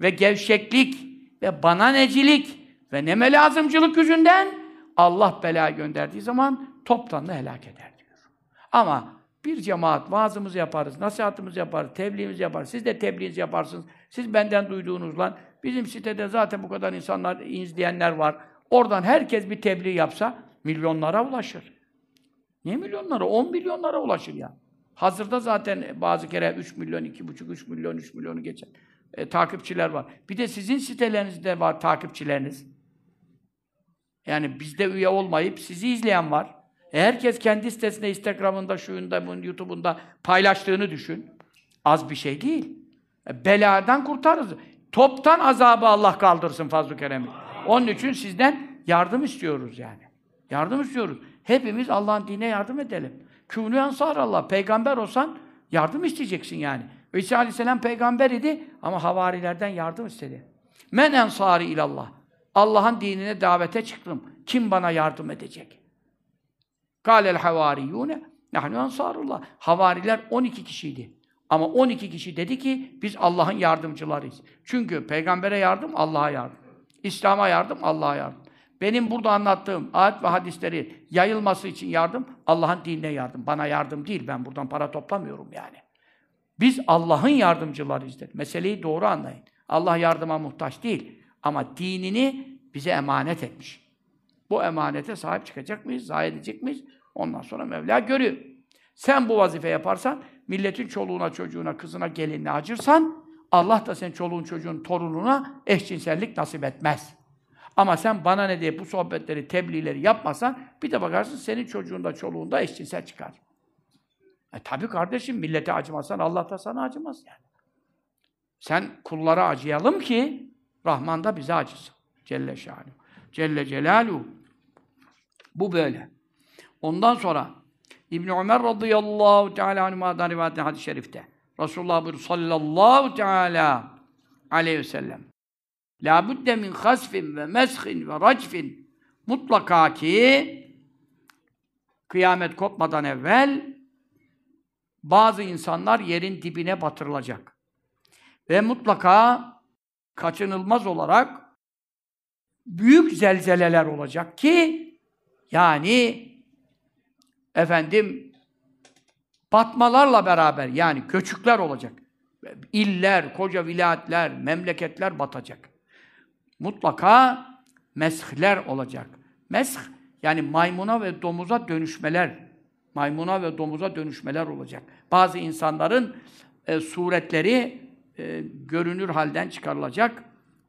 ve gevşeklik ve bana necilik ve neme lazımcılık yüzünden Allah bela gönderdiği zaman toptan da helak eder diyor. Ama bir cemaat vaazımızı yaparız, nasihatımızı yaparız, tebliğimizi yaparız. Siz de tebliğinizi yaparsınız. Siz benden duyduğunuzla bizim sitede zaten bu kadar insanlar, izleyenler var. Oradan herkes bir tebliğ yapsa milyonlara ulaşır. Ne milyonlara? 10 milyonlara ulaşır ya. Hazırda zaten bazı kere 3 milyon, 2,5, 3 milyon, 3 milyonu geçen e, takipçiler var. Bir de sizin sitelerinizde var takipçileriniz. Yani bizde üye olmayıp sizi izleyen var. Herkes kendi sitesinde, Instagram'ında, şuyunda, YouTube'unda paylaştığını düşün. Az bir şey değil. E, beladan kurtarırız. Toptan azabı Allah kaldırsın fazl-ı keremi. Onun için sizden yardım istiyoruz yani. Yardım istiyoruz. Hepimiz Allah'ın dine yardım edelim. Kûnü ansar Allah. Peygamber olsan yardım isteyeceksin yani. İsa Aleyhisselam peygamber idi ama havarilerden yardım istedi. Men ensari ilallah. Allah'ın dinine davete çıktım. Kim bana yardım edecek? Kâlel havariyûne nahnu ensarullah. Havariler 12 kişiydi. Ama 12 kişi dedi ki biz Allah'ın yardımcılarıyız. Çünkü peygambere yardım Allah'a yardım. İslam'a yardım Allah'a yardım. Benim burada anlattığım ayet ve hadisleri yayılması için yardım Allah'ın dinine yardım. Bana yardım değil. Ben buradan para toplamıyorum yani. Biz Allah'ın yardımcılarıyız dedi. Meseleyi doğru anlayın. Allah yardıma muhtaç değil. Ama dinini bize emanet etmiş. Bu emanete sahip çıkacak mıyız? Zayi edecek miyiz? Ondan sonra Mevla görüyor. Sen bu vazife yaparsan, milletin çoluğuna, çocuğuna, kızına, gelinine acırsan, Allah da senin çoluğun, çocuğun, torununa eşcinsellik nasip etmez. Ama sen bana ne diye bu sohbetleri, tebliğleri yapmasan, bir de bakarsın senin çocuğunda, çoluğunda eşcinsel çıkar. E tabi kardeşim, millete acımazsan Allah da sana acımaz yani. Sen kullara acıyalım ki, Rahman da bize acısın. Celle Şanuhu. Celle Celaluhu. Bu böyle. Ondan sonra İbn Ömer radıyallahu teala anhuma'dan rivayet hadis-i şerifte. Resulullah buyuruyor sallallahu teala aleyhi ve sellem. La budde min hasfin ve meshin ve racfin. Mutlaka ki kıyamet kopmadan evvel bazı insanlar yerin dibine batırılacak. Ve mutlaka kaçınılmaz olarak büyük zelzeleler olacak ki yani efendim batmalarla beraber yani göçükler olacak. İller, koca vilayetler, memleketler batacak. Mutlaka meshler olacak. Mesh yani maymuna ve domuza dönüşmeler, maymuna ve domuza dönüşmeler olacak. Bazı insanların e, suretleri e, görünür halden çıkarılacak.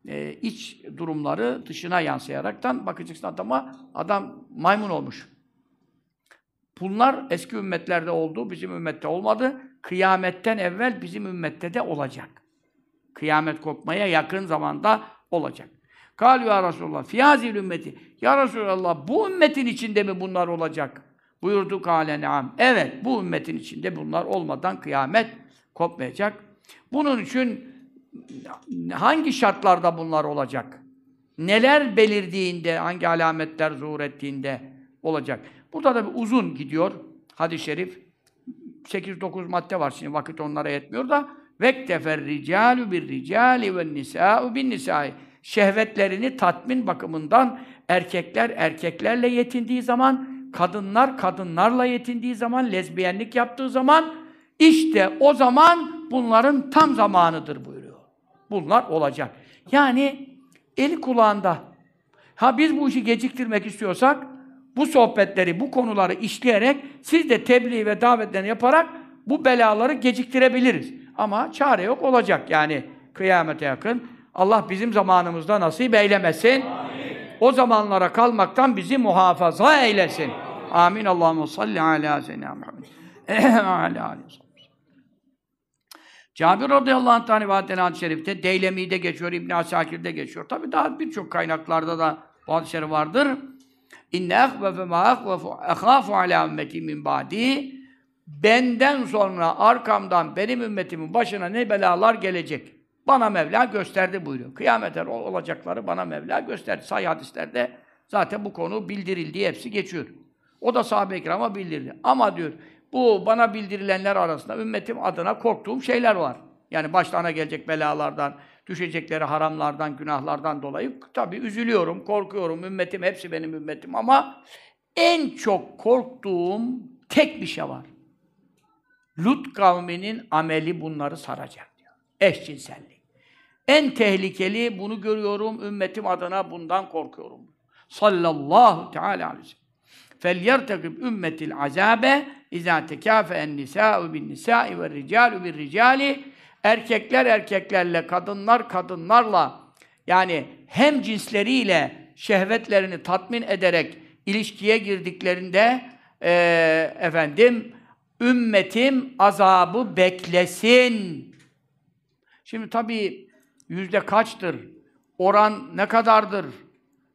E, iç durumları dışına yansıyaraktan bakacaksın adama, adam maymun olmuş. Bunlar eski ümmetlerde oldu, bizim ümmette olmadı. Kıyametten evvel bizim ümmette de olacak. Kıyamet kopmaya yakın zamanda olacak. Kal ya Resulallah, fiyazil ümmeti. Ya Resulallah, bu ümmetin içinde mi bunlar olacak? Buyurdu kâle neam. Evet, bu ümmetin içinde bunlar olmadan kıyamet kopmayacak. Bunun için hangi şartlarda bunlar olacak? Neler belirdiğinde, hangi alametler zuhur ettiğinde olacak? Burada da bir uzun gidiyor hadis-i şerif. 8-9 madde var şimdi vakit onlara yetmiyor da vektefer ricalu bir ricali ve nisa'u bin nisai şehvetlerini tatmin bakımından erkekler erkeklerle yetindiği zaman kadınlar kadınlarla yetindiği zaman lezbiyenlik yaptığı zaman işte o zaman bunların tam zamanıdır buyuruyor. Bunlar olacak. Yani eli kulağında. Ha biz bu işi geciktirmek istiyorsak bu sohbetleri, bu konuları işleyerek siz de tebliğ ve davetlerini yaparak bu belaları geciktirebiliriz. Ama çare yok olacak yani kıyamete yakın. Allah bizim zamanımızda nasip eylemesin. Amin. O zamanlara kalmaktan bizi muhafaza eylesin. Amin. Allahu salli ala seyyidina Muhammed. ala Cabir radıyallahu anh rivayet hadis-i şerifte Deylemi'de geçiyor, İbn Asakir'de geçiyor. Tabi daha birçok kaynaklarda da bu hadis vardır. İnne ehvefe ma ehvefu ehâfu alâ ümmeti min ba'di Benden sonra arkamdan benim ümmetimin başına ne belalar gelecek. Bana Mevla gösterdi buyuruyor. Kıyamete olacakları bana Mevla gösterdi. Say hadislerde zaten bu konu bildirildi, hepsi geçiyor. O da sahabe-i kirama bildirdi. Ama diyor, bu bana bildirilenler arasında ümmetim adına korktuğum şeyler var. Yani başlarına gelecek belalardan, düşecekleri haramlardan, günahlardan dolayı tabii üzülüyorum, korkuyorum. Ümmetim, hepsi benim ümmetim ama en çok korktuğum tek bir şey var. Lut kavminin ameli bunları saracak diyor. Eşcinsellik. En tehlikeli bunu görüyorum. Ümmetim adına bundan korkuyorum. Sallallahu teala aleyhi ve sellem. Felyertekib ümmetil azabe İzâ tekâfe en nisâ'u bin nisâ'i ve ricâlu bir ricâli Erkekler erkeklerle, kadınlar kadınlarla yani hem cinsleriyle şehvetlerini tatmin ederek ilişkiye girdiklerinde e, efendim ümmetim azabı beklesin. Şimdi tabii yüzde kaçtır? Oran ne kadardır?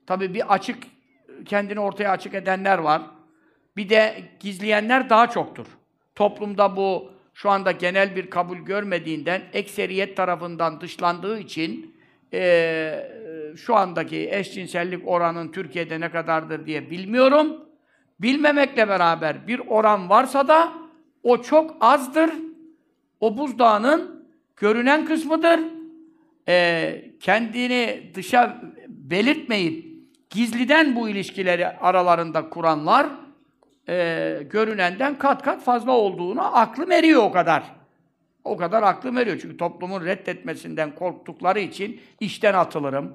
Tabii bir açık kendini ortaya açık edenler var. Bir de gizleyenler daha çoktur. Toplumda bu şu anda genel bir kabul görmediğinden, ekseriyet tarafından dışlandığı için e, şu andaki eşcinsellik oranın Türkiye'de ne kadardır diye bilmiyorum. Bilmemekle beraber bir oran varsa da o çok azdır. O buzdağının görünen kısmıdır. E, kendini dışa belirtmeyip gizliden bu ilişkileri aralarında kuranlar e, görünenden kat kat fazla olduğunu aklım eriyor o kadar. O kadar aklım eriyor. Çünkü toplumun reddetmesinden korktukları için işten atılırım.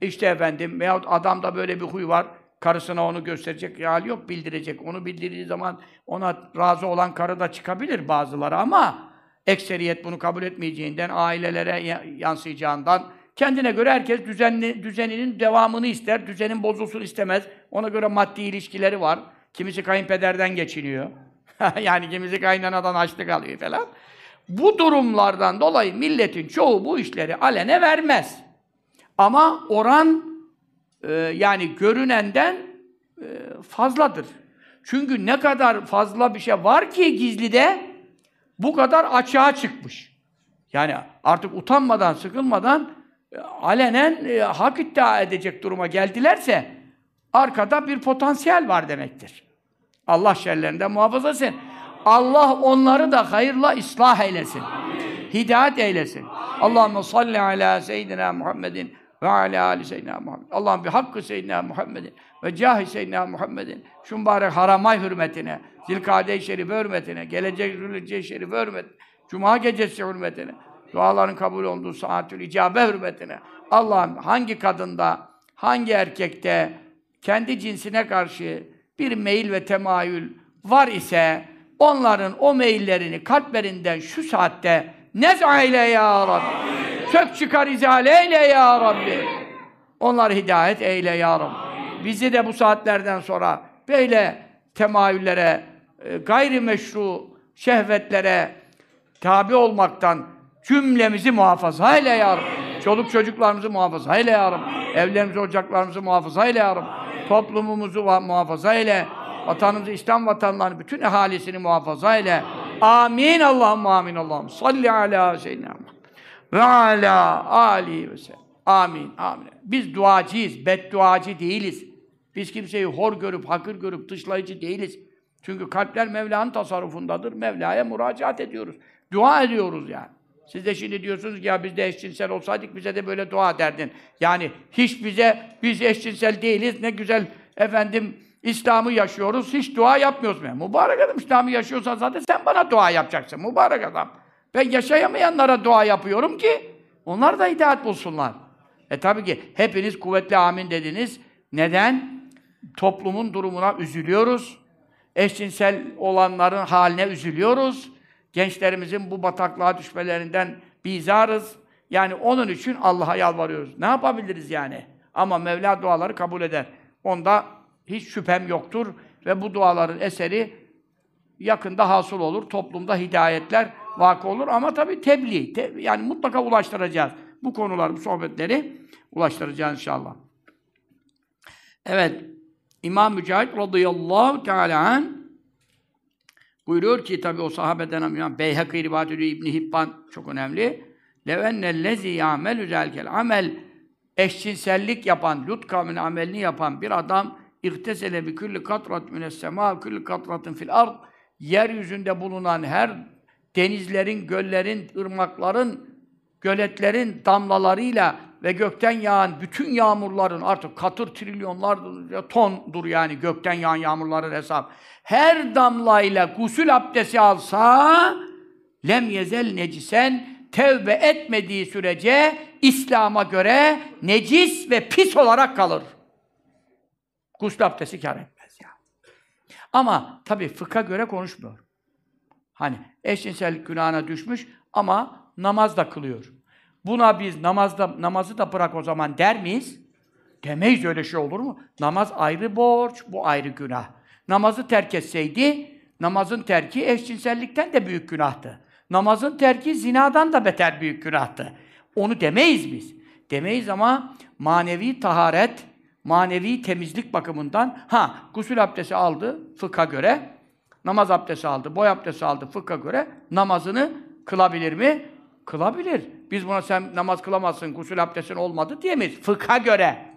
İşte efendim veyahut adamda böyle bir huy var. Karısına onu gösterecek hali yok, bildirecek. Onu bildirdiği zaman ona razı olan karı da çıkabilir bazıları ama ekseriyet bunu kabul etmeyeceğinden, ailelere yansıyacağından kendine göre herkes düzenli, düzeninin devamını ister, düzenin bozulsun istemez. Ona göre maddi ilişkileri var. Kimisi kayınpederden geçiniyor. yani kimisi kaynanadan açlık alıyor falan. Bu durumlardan dolayı milletin çoğu bu işleri alene vermez. Ama oran e, yani görünenden e, fazladır. Çünkü ne kadar fazla bir şey var ki gizlide bu kadar açığa çıkmış. Yani artık utanmadan, sıkılmadan e, alenen e, hak iddia edecek duruma geldilerse arkada bir potansiyel var demektir. Allah şerlerinden muhafaza etsin. Allah onları da hayırla ıslah eylesin. Hidayet eylesin. Allahümme salli ala seyyidina Muhammedin ve ala ali seyyidina Muhammed. Allah'ım bir hakkı seyyidina Muhammedin ve cahi seyyidina Muhammedin. Şu mübarek haramay hürmetine, Zilkade-i Şerife hürmetine, gelecek Zülhicce-i Şerife hürmetine, Cuma gecesi hürmetine, duaların kabul olduğu saatül icabe hürmetine. Allah'ım hangi kadında, hangi erkekte kendi cinsine karşı bir meyil ve temayül var ise onların o meyillerini kalplerinden şu saatte nez'a eyle ya Rabbi. Sök çıkar izale eyle ya Rabbi. Onları hidayet eyle ya Rabbi. Bizi de bu saatlerden sonra böyle temayüllere, e, gayrimeşru şehvetlere tabi olmaktan cümlemizi muhafaza eyle ya Rabbi. Çoluk çocuklarımızı muhafaza eyle ya Rabbi. Evlerimizi, ocaklarımızı muhafaza eyle ya Rabbi. Toplumumuzu muhafaza eyle. Vatanımızı, İslam vatanlarını, bütün ahalisini muhafaza eyle. Amin. Allahümme amin. Allahümme salli ala seyyidina ve ala ali ve sellem. Amin. Amin. Biz duacıyız, bedduacı değiliz. Biz kimseyi hor görüp, hakır görüp, dışlayıcı değiliz. Çünkü kalpler Mevla'nın tasarrufundadır. Mevla'ya müracaat ediyoruz. Dua ediyoruz yani. Siz de şimdi diyorsunuz ki ya biz de eşcinsel olsaydık bize de böyle dua derdin. Yani hiç bize, biz eşcinsel değiliz, ne güzel efendim İslam'ı yaşıyoruz, hiç dua yapmıyoruz. mu? Mübarek adam İslam'ı yaşıyorsan zaten sen bana dua yapacaksın, mübarek adam. Ben yaşayamayanlara dua yapıyorum ki onlar da hidayet bulsunlar. E tabii ki hepiniz kuvvetli amin dediniz. Neden? Toplumun durumuna üzülüyoruz. Eşcinsel olanların haline üzülüyoruz. Gençlerimizin bu bataklığa düşmelerinden bizarız. Yani onun için Allah'a yalvarıyoruz. Ne yapabiliriz yani? Ama Mevla duaları kabul eder. Onda hiç şüphem yoktur ve bu duaların eseri yakında hasıl olur. Toplumda hidayetler vakı olur ama tabii tebliğ. Te yani mutlaka ulaştıracağız. Bu konuları, bu sohbetleri ulaştıracağız inşallah. Evet. İmam Mücahit radıyallahu teala buyuruyor ki tabii o sahabeden İmam Beyhaki rivayet ediyor İbn Hibban çok önemli. Levennellezî ya'melü zelkel amel eşcinsellik yapan, Lut kavminin amelini yapan bir adam İhtesele bi kulli katrat mines sema kulli katratin fil ard yeryüzünde bulunan her denizlerin, göllerin, ırmakların, göletlerin damlalarıyla ve gökten yağan bütün yağmurların artık katır trilyonlar tondur yani gökten yağan yağmurların hesap. Her damlayla gusül abdesti alsa lem yezel necisen tevbe etmediği sürece İslam'a göre necis ve pis olarak kalır. Gusül abdesti kar etmez ya. Ama tabii fıkha göre konuşmuyor. Hani eşcinsellik günahına düşmüş ama namaz da kılıyor. Buna biz namazda namazı da bırak o zaman der miyiz? Demeyiz öyle şey olur mu? Namaz ayrı borç, bu ayrı günah. Namazı terk etseydi, namazın terki eşcinsellikten de büyük günahtı. Namazın terki zinadan da beter büyük günahtı. Onu demeyiz biz. Demeyiz ama manevi taharet, manevi temizlik bakımından ha gusül abdesti aldı fıkha göre namaz abdesti aldı, boy abdesti aldı fıkha göre namazını kılabilir mi? Kılabilir. Biz buna sen namaz kılamazsın, gusül abdestin olmadı diyemeyiz. Fıkha göre.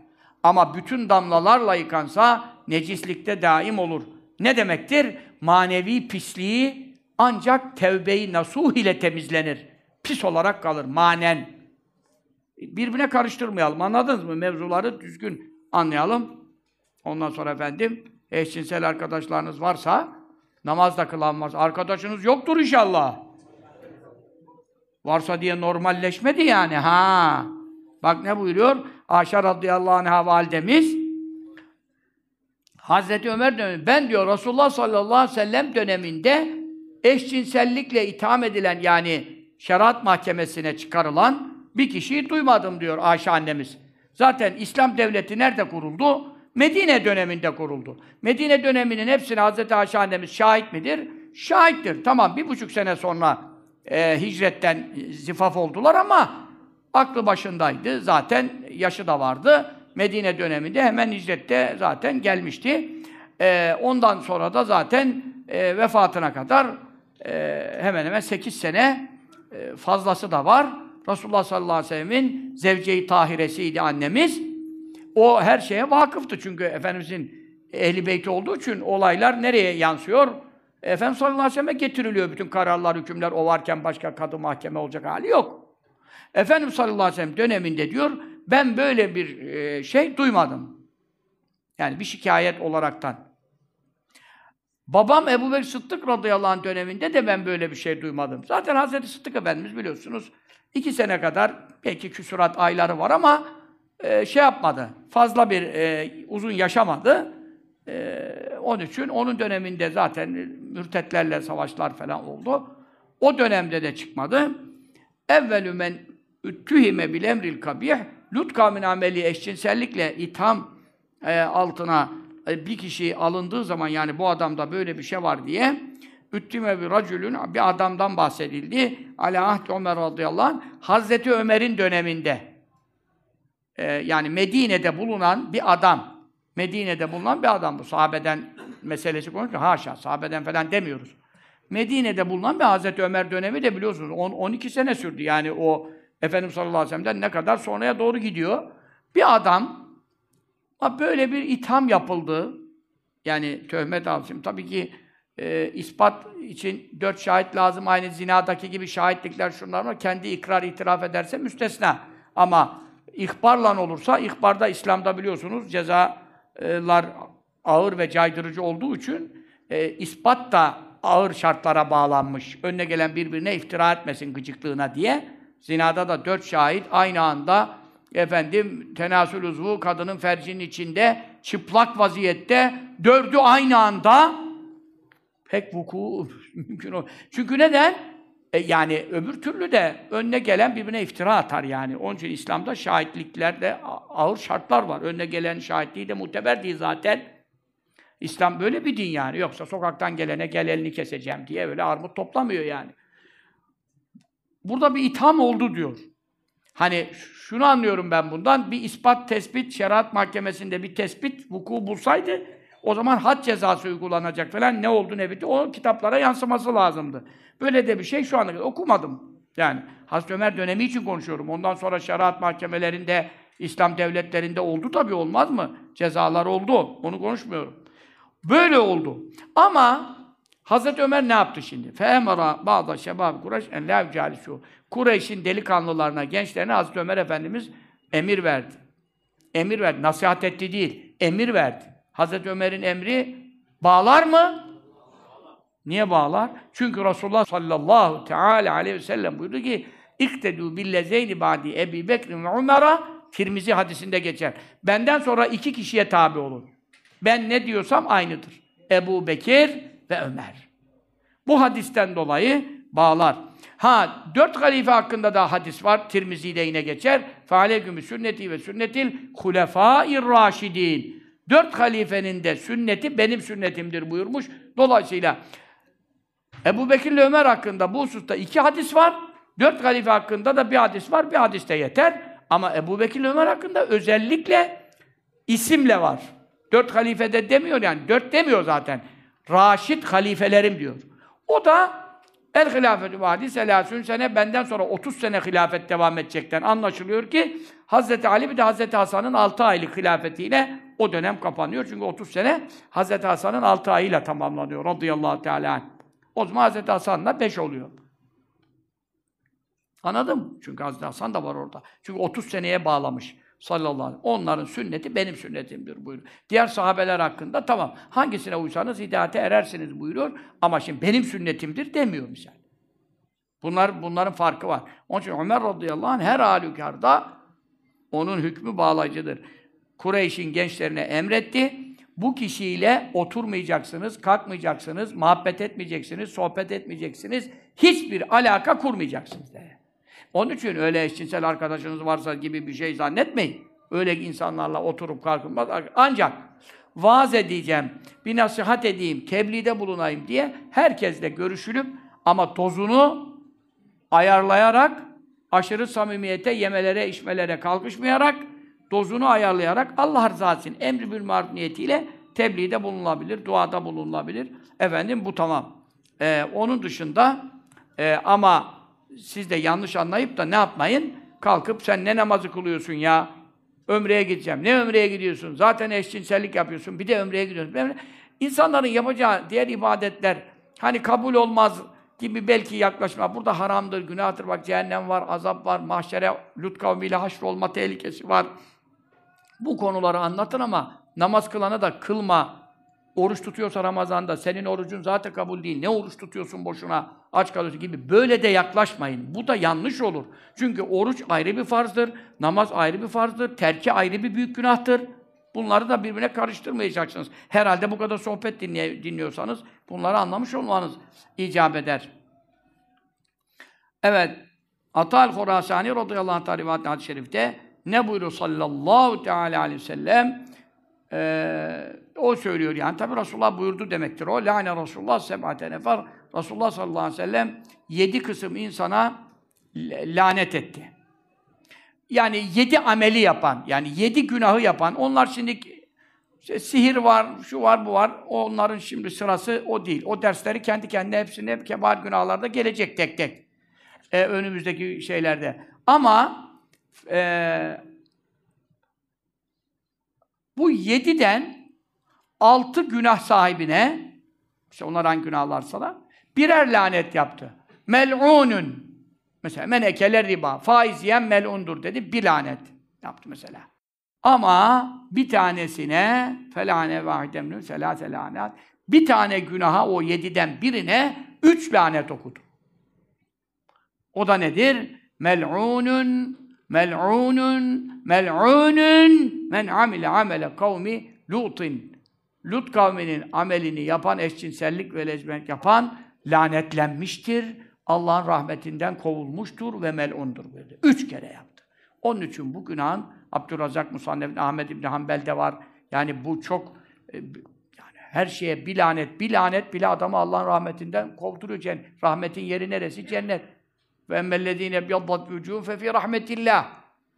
Ama bütün damlalarla yıkansa necislikte daim olur. Ne demektir? Manevi pisliği ancak tevbe-i nasuh ile temizlenir. Pis olarak kalır manen. Birbirine karıştırmayalım. Anladınız mı? Mevzuları düzgün anlayalım. Ondan sonra efendim eşcinsel arkadaşlarınız varsa namaz da kılanmaz. Arkadaşınız yoktur inşallah. Varsa diye normalleşmedi yani. Ha. Bak ne buyuruyor? Ayşe radıyallahu anh'a validemiz Hazreti Ömer dönemi. Ben diyor Resulullah sallallahu aleyhi ve sellem döneminde eşcinsellikle itham edilen yani şeriat mahkemesine çıkarılan bir kişiyi duymadım diyor Ayşe annemiz. Zaten İslam devleti nerede kuruldu? Medine döneminde kuruldu. Medine döneminin hepsine Hazreti Ayşe annemiz şahit midir? Şahittir. Tamam bir buçuk sene sonra e, hicretten zifaf oldular ama aklı başındaydı. Zaten yaşı da vardı. Medine döneminde hemen hicrette zaten gelmişti. E, ondan sonra da zaten e, vefatına kadar e, hemen hemen 8 sene e, fazlası da var. Resulullah sallallahu aleyhi ve sellemin zevce-i tahiresiydi annemiz. O her şeye vakıftı çünkü Efendimizin ehli beyti olduğu için olaylar nereye yansıyor? Efendimiz sallallahu aleyhi ve sellem'e getiriliyor bütün kararlar, hükümler. O varken başka kadı mahkeme olacak hali yok. Efendimiz sallallahu aleyhi ve sellem döneminde diyor, ben böyle bir e, şey duymadım. Yani bir şikayet olaraktan. Babam Ebu Bekir Sıddık radıyallahu anh döneminde de ben böyle bir şey duymadım. Zaten Hazreti Sıddık Efendimiz biliyorsunuz iki sene kadar belki küsurat ayları var ama e, şey yapmadı. Fazla bir e, uzun yaşamadı. E, onun için onun döneminde zaten mürtetlerle savaşlar falan oldu. O dönemde de çıkmadı. Evvelü men üttühime bil emril kabih Lut kavmin ameli eşcinsellikle itham e, altına e, bir kişi alındığı zaman yani bu adamda böyle bir şey var diye üttüme bir racülün bir adamdan bahsedildi. Ala ahd Ömer radıyallahu anh Hazreti Ömer'in döneminde e, yani Medine'de bulunan bir adam Medine'de bulunan bir adam bu. Sahabeden meselesi konuşuyor. Haşa, sahabeden falan demiyoruz. Medine'de bulunan bir Hazreti Ömer dönemi de biliyorsunuz 10 12 sene sürdü. Yani o Efendimiz sallallahu aleyhi ve sellem'den ne kadar sonraya doğru gidiyor. Bir adam böyle bir itham yapıldı. Yani töhmet alsın. Tabii ki e, ispat için dört şahit lazım. Aynı zinadaki gibi şahitlikler şunlar var. Kendi ikrar itiraf ederse müstesna. Ama ihbarla olursa, ihbarda İslam'da biliyorsunuz cezalar ağır ve caydırıcı olduğu için e, ispat da ağır şartlara bağlanmış. Önüne gelen birbirine iftira etmesin gıcıklığına diye. Zinada da dört şahit aynı anda efendim tenasül uzvu kadının fercinin içinde çıplak vaziyette dördü aynı anda pek vuku mümkün o. Çünkü neden? E, yani öbür türlü de önüne gelen birbirine iftira atar yani. Onun için İslam'da şahitliklerde ağır şartlar var. Önüne gelen şahitliği de muteber değil zaten. İslam böyle bir din yani. Yoksa sokaktan gelene gel elini keseceğim diye öyle armut toplamıyor yani. Burada bir itham oldu diyor. Hani şunu anlıyorum ben bundan, bir ispat, tespit, şeriat mahkemesinde bir tespit vuku bulsaydı, o zaman had cezası uygulanacak falan ne oldu ne bitti, o kitaplara yansıması lazımdı. Böyle de bir şey şu anda okumadım. Yani Hazreti Ömer dönemi için konuşuyorum. Ondan sonra şeriat mahkemelerinde, İslam devletlerinde oldu tabii olmaz mı? Cezalar oldu. Onu konuşmuyorum. Böyle oldu. Ama Hazreti Ömer ne yaptı şimdi? Fehemara bazı şebab Kureyş en la şu. Kureyş'in delikanlılarına, gençlerine Hazreti Ömer Efendimiz emir verdi. Emir verdi. Nasihat etti değil. Emir verdi. Hazreti Ömer'in emri bağlar mı? Niye bağlar? Çünkü Resulullah sallallahu teala aleyhi ve sellem buyurdu ki İktedû billezeyni ba'di Ebi Bekr ve Umer'a Tirmizi hadisinde geçer. Benden sonra iki kişiye tabi olun. Ben ne diyorsam aynıdır. Ebu Bekir ve Ömer. Bu hadisten dolayı bağlar. Ha, dört halife hakkında da hadis var. Tirmizi'de yine geçer. Fealeykümü sünneti ve sünnetil hulefâir raşidin. Dört halifenin de sünneti benim sünnetimdir buyurmuş. Dolayısıyla Ebu Bekir ile Ömer hakkında bu hususta iki hadis var. Dört halife hakkında da bir hadis var. Bir hadis de yeter. Ama Ebu Bekir ile Ömer hakkında özellikle isimle var. Dört halifede demiyor yani. Dört demiyor zaten. Raşid halifelerim diyor. O da El hilafetü vadi selasün sene benden sonra 30 sene hilafet devam edecekten anlaşılıyor ki Hazreti Ali bir de Hazreti Hasan'ın 6 aylık hilafetiyle o dönem kapanıyor. Çünkü 30 sene Hazreti Hasan'ın 6 ayıyla tamamlanıyor radıyallahu teala. O zaman Hazreti Hasan'la 5 oluyor. Anladım. Çünkü Hazreti Hasan da var orada. Çünkü 30 seneye bağlamış sallallahu aleyhi ve sellem. Onların sünneti benim sünnetimdir buyuruyor. Diğer sahabeler hakkında tamam hangisine uysanız hidayete erersiniz buyuruyor. Ama şimdi benim sünnetimdir demiyor misal. Bunlar, bunların farkı var. Onun için Ömer radıyallahu anh her halükarda onun hükmü bağlayıcıdır. Kureyş'in gençlerine emretti. Bu kişiyle oturmayacaksınız, kalkmayacaksınız, muhabbet etmeyeceksiniz, sohbet etmeyeceksiniz. Hiçbir alaka kurmayacaksınız dedi. Onun için öyle eşcinsel arkadaşınız varsa gibi bir şey zannetmeyin. Öyle insanlarla oturup kalkılmaz. Ancak vaaz edeceğim, bir nasihat edeyim, tebliğde bulunayım diye herkesle görüşülüp ama tozunu ayarlayarak, aşırı samimiyete, yemelere, içmelere kalkışmayarak, dozunu ayarlayarak Allah rızası için emri bil maruf niyetiyle tebliğde bulunabilir, duada bulunabilir. Efendim bu tamam. Ee, onun dışında e, ama siz de yanlış anlayıp da ne yapmayın? Kalkıp sen ne namazı kılıyorsun ya? Ömreye gideceğim. Ne ömreye gidiyorsun? Zaten eşcinsellik yapıyorsun. Bir de ömreye gidiyorsun. İnsanların yapacağı diğer ibadetler hani kabul olmaz gibi belki yaklaşma. Burada haramdır, günahtır. Bak cehennem var, azap var, mahşere Lut kavmiyle haşrolma tehlikesi var. Bu konuları anlatın ama namaz kılana da kılma. Oruç tutuyorsa Ramazan'da senin orucun zaten kabul değil. Ne oruç tutuyorsun boşuna? Aç kalıyorsun gibi. Böyle de yaklaşmayın. Bu da yanlış olur. Çünkü oruç ayrı bir farzdır. Namaz ayrı bir farzdır. Terki ayrı bir büyük günahtır. Bunları da birbirine karıştırmayacaksınız. Herhalde bu kadar sohbet dinley- dinliyorsanız bunları anlamış olmanız icap eder. Evet. Atal Horasani radıyallahu anh rivayet hadis-i şerifte ne buyuruyor sallallahu teala aleyhi ve sellem? Ee, o söylüyor yani. Tabi Resulullah buyurdu demektir o. Lâne Resulullah seb'ate nefer. Resulullah sallallahu aleyhi ve sellem yedi kısım insana lanet etti. Yani yedi ameli yapan, yani yedi günahı yapan, onlar şimdi işte sihir var, şu var, bu var. Onların şimdi sırası o değil. O dersleri kendi kendine hepsine kebar günahlarda gelecek tek tek. Ee, önümüzdeki şeylerde. Ama e, bu yediden altı günah sahibine, işte onlar hangi günahlarsa da, birer lanet yaptı. Mel'unun. Mesela men ekele riba. Faiz yiyen mel'undur dedi. Bir lanet yaptı mesela. Ama bir tanesine felane vahidemnü selase lanet. Bir tane günaha o yediden birine üç lanet okudu. O da nedir? Mel'unun, mel'unun, mel'unun men amile amele kavmi Lut'in. Lut kavminin amelini yapan, eşcinsellik ve lezbiyenlik yapan lanetlenmiştir. Allah'ın rahmetinden kovulmuştur ve mel'undur dedi. Üç kere yaptı. Onun için bu günahın Abdurrazak Musannef Ahmed İbni Hanbel'de var. Yani bu çok e, yani her şeye bir lanet, bir lanet bile adamı Allah'ın rahmetinden kovduruyor. Cennet. Rahmetin yeri neresi? Cennet. Ve emmellezîne biyaddat vücûhum fe fî rahmetillah.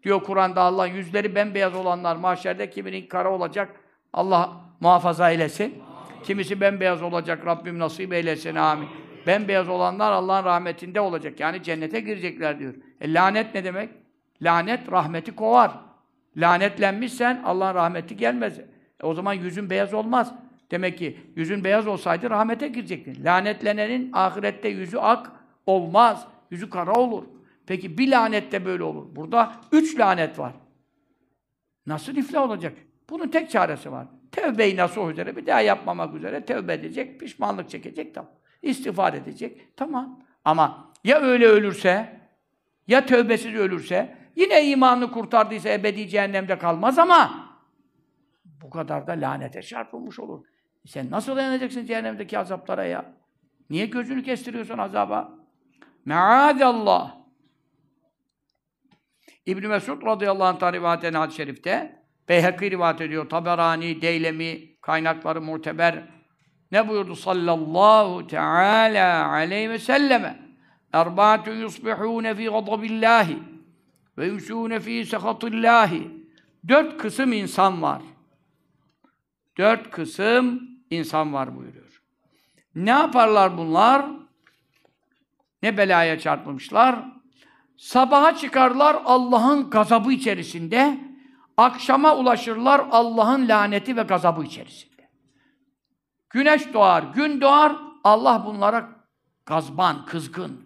Diyor Kur'an'da Allah yüzleri bembeyaz olanlar mahşerde kiminin kara olacak. Allah muhafaza eylesin. Kimisi bembeyaz olacak. Rabbim nasip eylesin. Amin. Bembeyaz olanlar Allah'ın rahmetinde olacak. Yani cennete girecekler diyor. E, lanet ne demek? Lanet rahmeti kovar. Lanetlenmişsen Allah'ın rahmeti gelmez. E, o zaman yüzün beyaz olmaz. Demek ki yüzün beyaz olsaydı rahmete girecektin. Lanetlenenin ahirette yüzü ak olmaz. Yüzü kara olur. Peki bir lanette böyle olur. Burada üç lanet var. Nasıl iflah olacak? Bunun tek çaresi var. Tevbe-i nasuh üzere, bir daha yapmamak üzere tevbe edecek, pişmanlık çekecek, tamam. İstiğfar edecek, tamam. Ama ya öyle ölürse, ya tövbesiz ölürse, yine imanını kurtardıysa ebedi cehennemde kalmaz ama bu kadar da lanete çarpılmış olur. Sen nasıl dayanacaksın cehennemdeki azaplara ya? Niye gözünü kestiriyorsun azaba? Me'adallah. İbn Mesud radıyallahu anh'tan rivayet eden hadis-i şerifte Beyhekî rivayet ediyor. Taberani, Deylemi, kaynakları muteber. Ne buyurdu sallallahu teala aleyhi ve selleme? Erbaatun yusbihûne fî gadabillâhi ve yumsûne fî sehatillâhi. Dört kısım insan var. Dört kısım insan var buyuruyor. Ne yaparlar bunlar? Ne belaya çarpmışlar? Sabaha çıkarlar Allah'ın gazabı içerisinde, akşama ulaşırlar Allah'ın laneti ve gazabı içerisinde. Güneş doğar, gün doğar, Allah bunlara gazban, kızgın.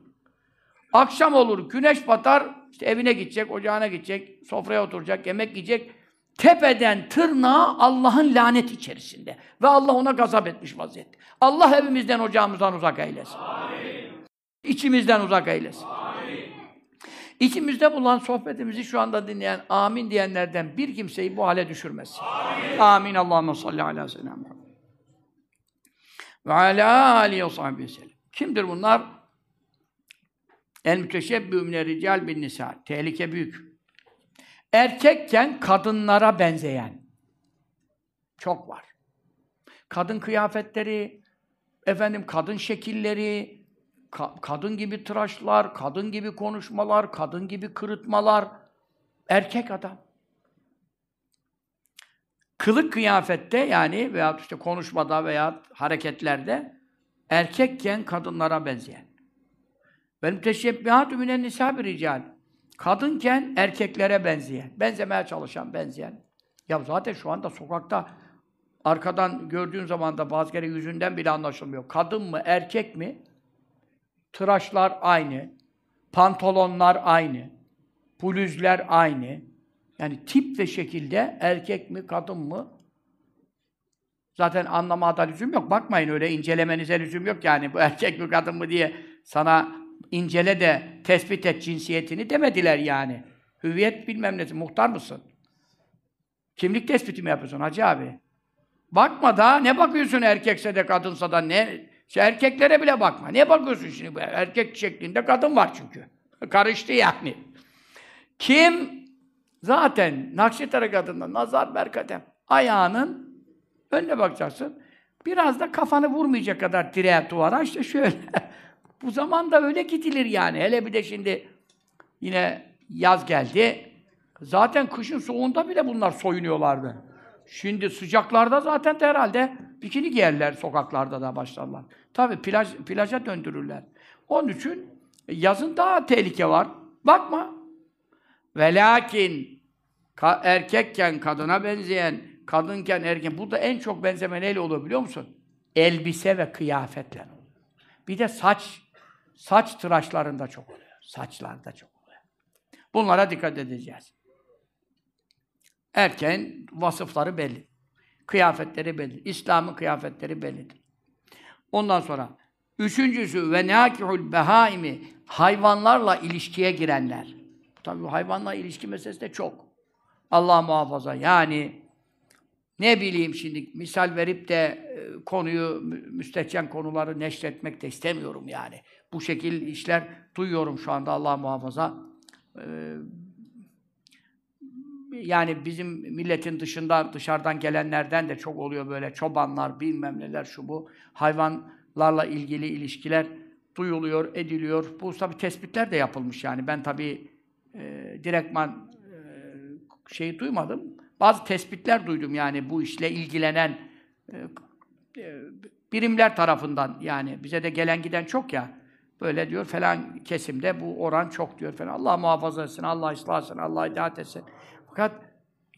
Akşam olur, güneş batar, işte evine gidecek, ocağına gidecek, sofraya oturacak, yemek yiyecek. Tepeden tırnağa Allah'ın laneti içerisinde. Ve Allah ona gazap etmiş vaziyette. Allah evimizden, ocağımızdan uzak eylesin. Amin. İçimizden uzak eylesin. Amin. İçimizde bulunan sohbetimizi şu anda dinleyen, amin diyenlerden bir kimseyi bu hale düşürmesin. Amin. Amin. Allahümme salli ala seyyidina Muhammed. Ve ala aleyhi ve sellem. Kimdir bunlar? El müteşebbü mine rical bin nisa. Tehlike büyük. Erkekken kadınlara benzeyen. Çok var. Kadın kıyafetleri, efendim kadın şekilleri, ka- kadın gibi tıraşlar, kadın gibi konuşmalar, kadın gibi kırıtmalar. Erkek adam. kılık kıyafette yani veya işte konuşmada veya hareketlerde erkekken kadınlara benzeyen. Benim teşebbihatü minen nisa bir rical. Kadınken erkeklere benzeyen, benzemeye çalışan, benzeyen. Ya zaten şu anda sokakta arkadan gördüğün zaman da bazı kere yüzünden bile anlaşılmıyor. Kadın mı, erkek mi? Tıraşlar aynı, pantolonlar aynı, bluzler aynı. Yani tip ve şekilde erkek mi, kadın mı? Zaten anlamada lüzum yok. Bakmayın öyle incelemenize lüzum yok yani. Bu erkek mi, kadın mı diye sana incele de tespit et cinsiyetini demediler yani. Hüviyet bilmem nesi, muhtar mısın? Kimlik tespiti mi yapıyorsun hacı abi? Bakma da ne bakıyorsun erkekse de kadınsa da ne? Şey, erkeklere bile bakma. Ne bakıyorsun şimdi? Erkek şeklinde kadın var çünkü. Karıştı yani. Kim zaten Nakşi tarikatında nazar berkadem ayağının önüne bakacaksın. Biraz da kafanı vurmayacak kadar direğe duvara işte şöyle. Bu zamanda öyle gidilir yani. Hele bir de şimdi yine yaz geldi. Zaten kışın soğuğunda bile bunlar soyunuyorlardı. Şimdi sıcaklarda zaten de herhalde bikini giyerler sokaklarda da başlarlar. Tabii plaj, plaja döndürürler. Onun için yazın daha tehlike var. Bakma. Ve lakin ka- erkekken kadına benzeyen, kadınken erkek. Burada en çok benzeme neyle oluyor biliyor musun? Elbise ve kıyafetle. Bir de saç, saç tıraşlarında çok oluyor. Saçlarda çok oluyor. Bunlara dikkat edeceğiz. Erken vasıfları belli. Kıyafetleri belli. İslam'ın kıyafetleri bellidir. Ondan sonra üçüncüsü ve nakihul behaimi hayvanlarla ilişkiye girenler. Tabii bu hayvanla ilişki meselesi de çok. Allah muhafaza. Yani ne bileyim şimdi misal verip de e, konuyu mü- müstehcen konuları neşretmek de istemiyorum yani. Bu şekil işler duyuyorum şu anda Allah muhafaza. Ee, yani bizim milletin dışında dışarıdan gelenlerden de çok oluyor böyle çobanlar bilmem neler şu bu hayvanlarla ilgili ilişkiler duyuluyor, ediliyor. Bu tabi tespitler de yapılmış yani. Ben tabi e, direktman e, şeyi duymadım. Bazı tespitler duydum yani bu işle ilgilenen e, e, birimler tarafından yani bize de gelen giden çok ya. Böyle diyor falan kesimde bu oran çok diyor falan. Allah muhafaza etsin, Allah ıslah etsin, Allah hidayet etsin. Fakat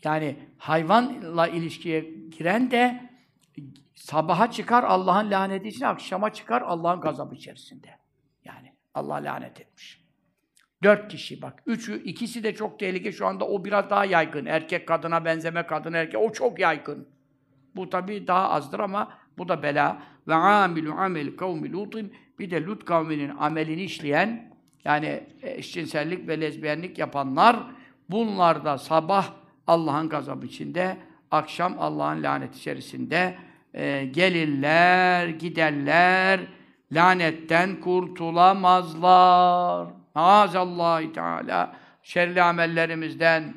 yani hayvanla ilişkiye giren de sabaha çıkar Allah'ın laneti için, akşama çıkar Allah'ın gazabı içerisinde. Yani Allah lanet etmiş. Dört kişi bak. Üçü, ikisi de çok tehlike. Şu anda o biraz daha yaygın. Erkek kadına benzeme, kadın erkek. O çok yaygın. Bu tabii daha azdır ama bu da bela. Ve amilu amel kavmi lutin bir de Lut kavminin amelini işleyen yani eşcinsellik ve lezbiyenlik yapanlar bunlar da sabah Allah'ın gazabı içinde, akşam Allah'ın laneti içerisinde e, gelirler, giderler, lanetten kurtulamazlar. Maazallah Teala şerli amellerimizden,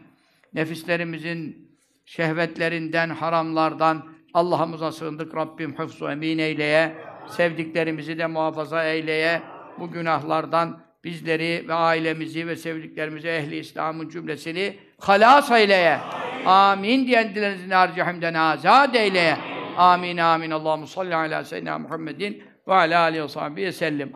nefislerimizin şehvetlerinden, haramlardan Allah'ımıza sığındık. Rabbim hıfzu emin eyleye, sevdiklerimizi de muhafaza eyleye, bu günahlardan bizleri ve ailemizi ve sevdiklerimizi, ehli İslam'ın cümlesini halas eyleye. Amin diyen dilerinizin harcihimden azad eyleye. Amin amin. Allahu salli ala seyyidina Muhammedin ve ala aleyhi ve sahbihi sellem.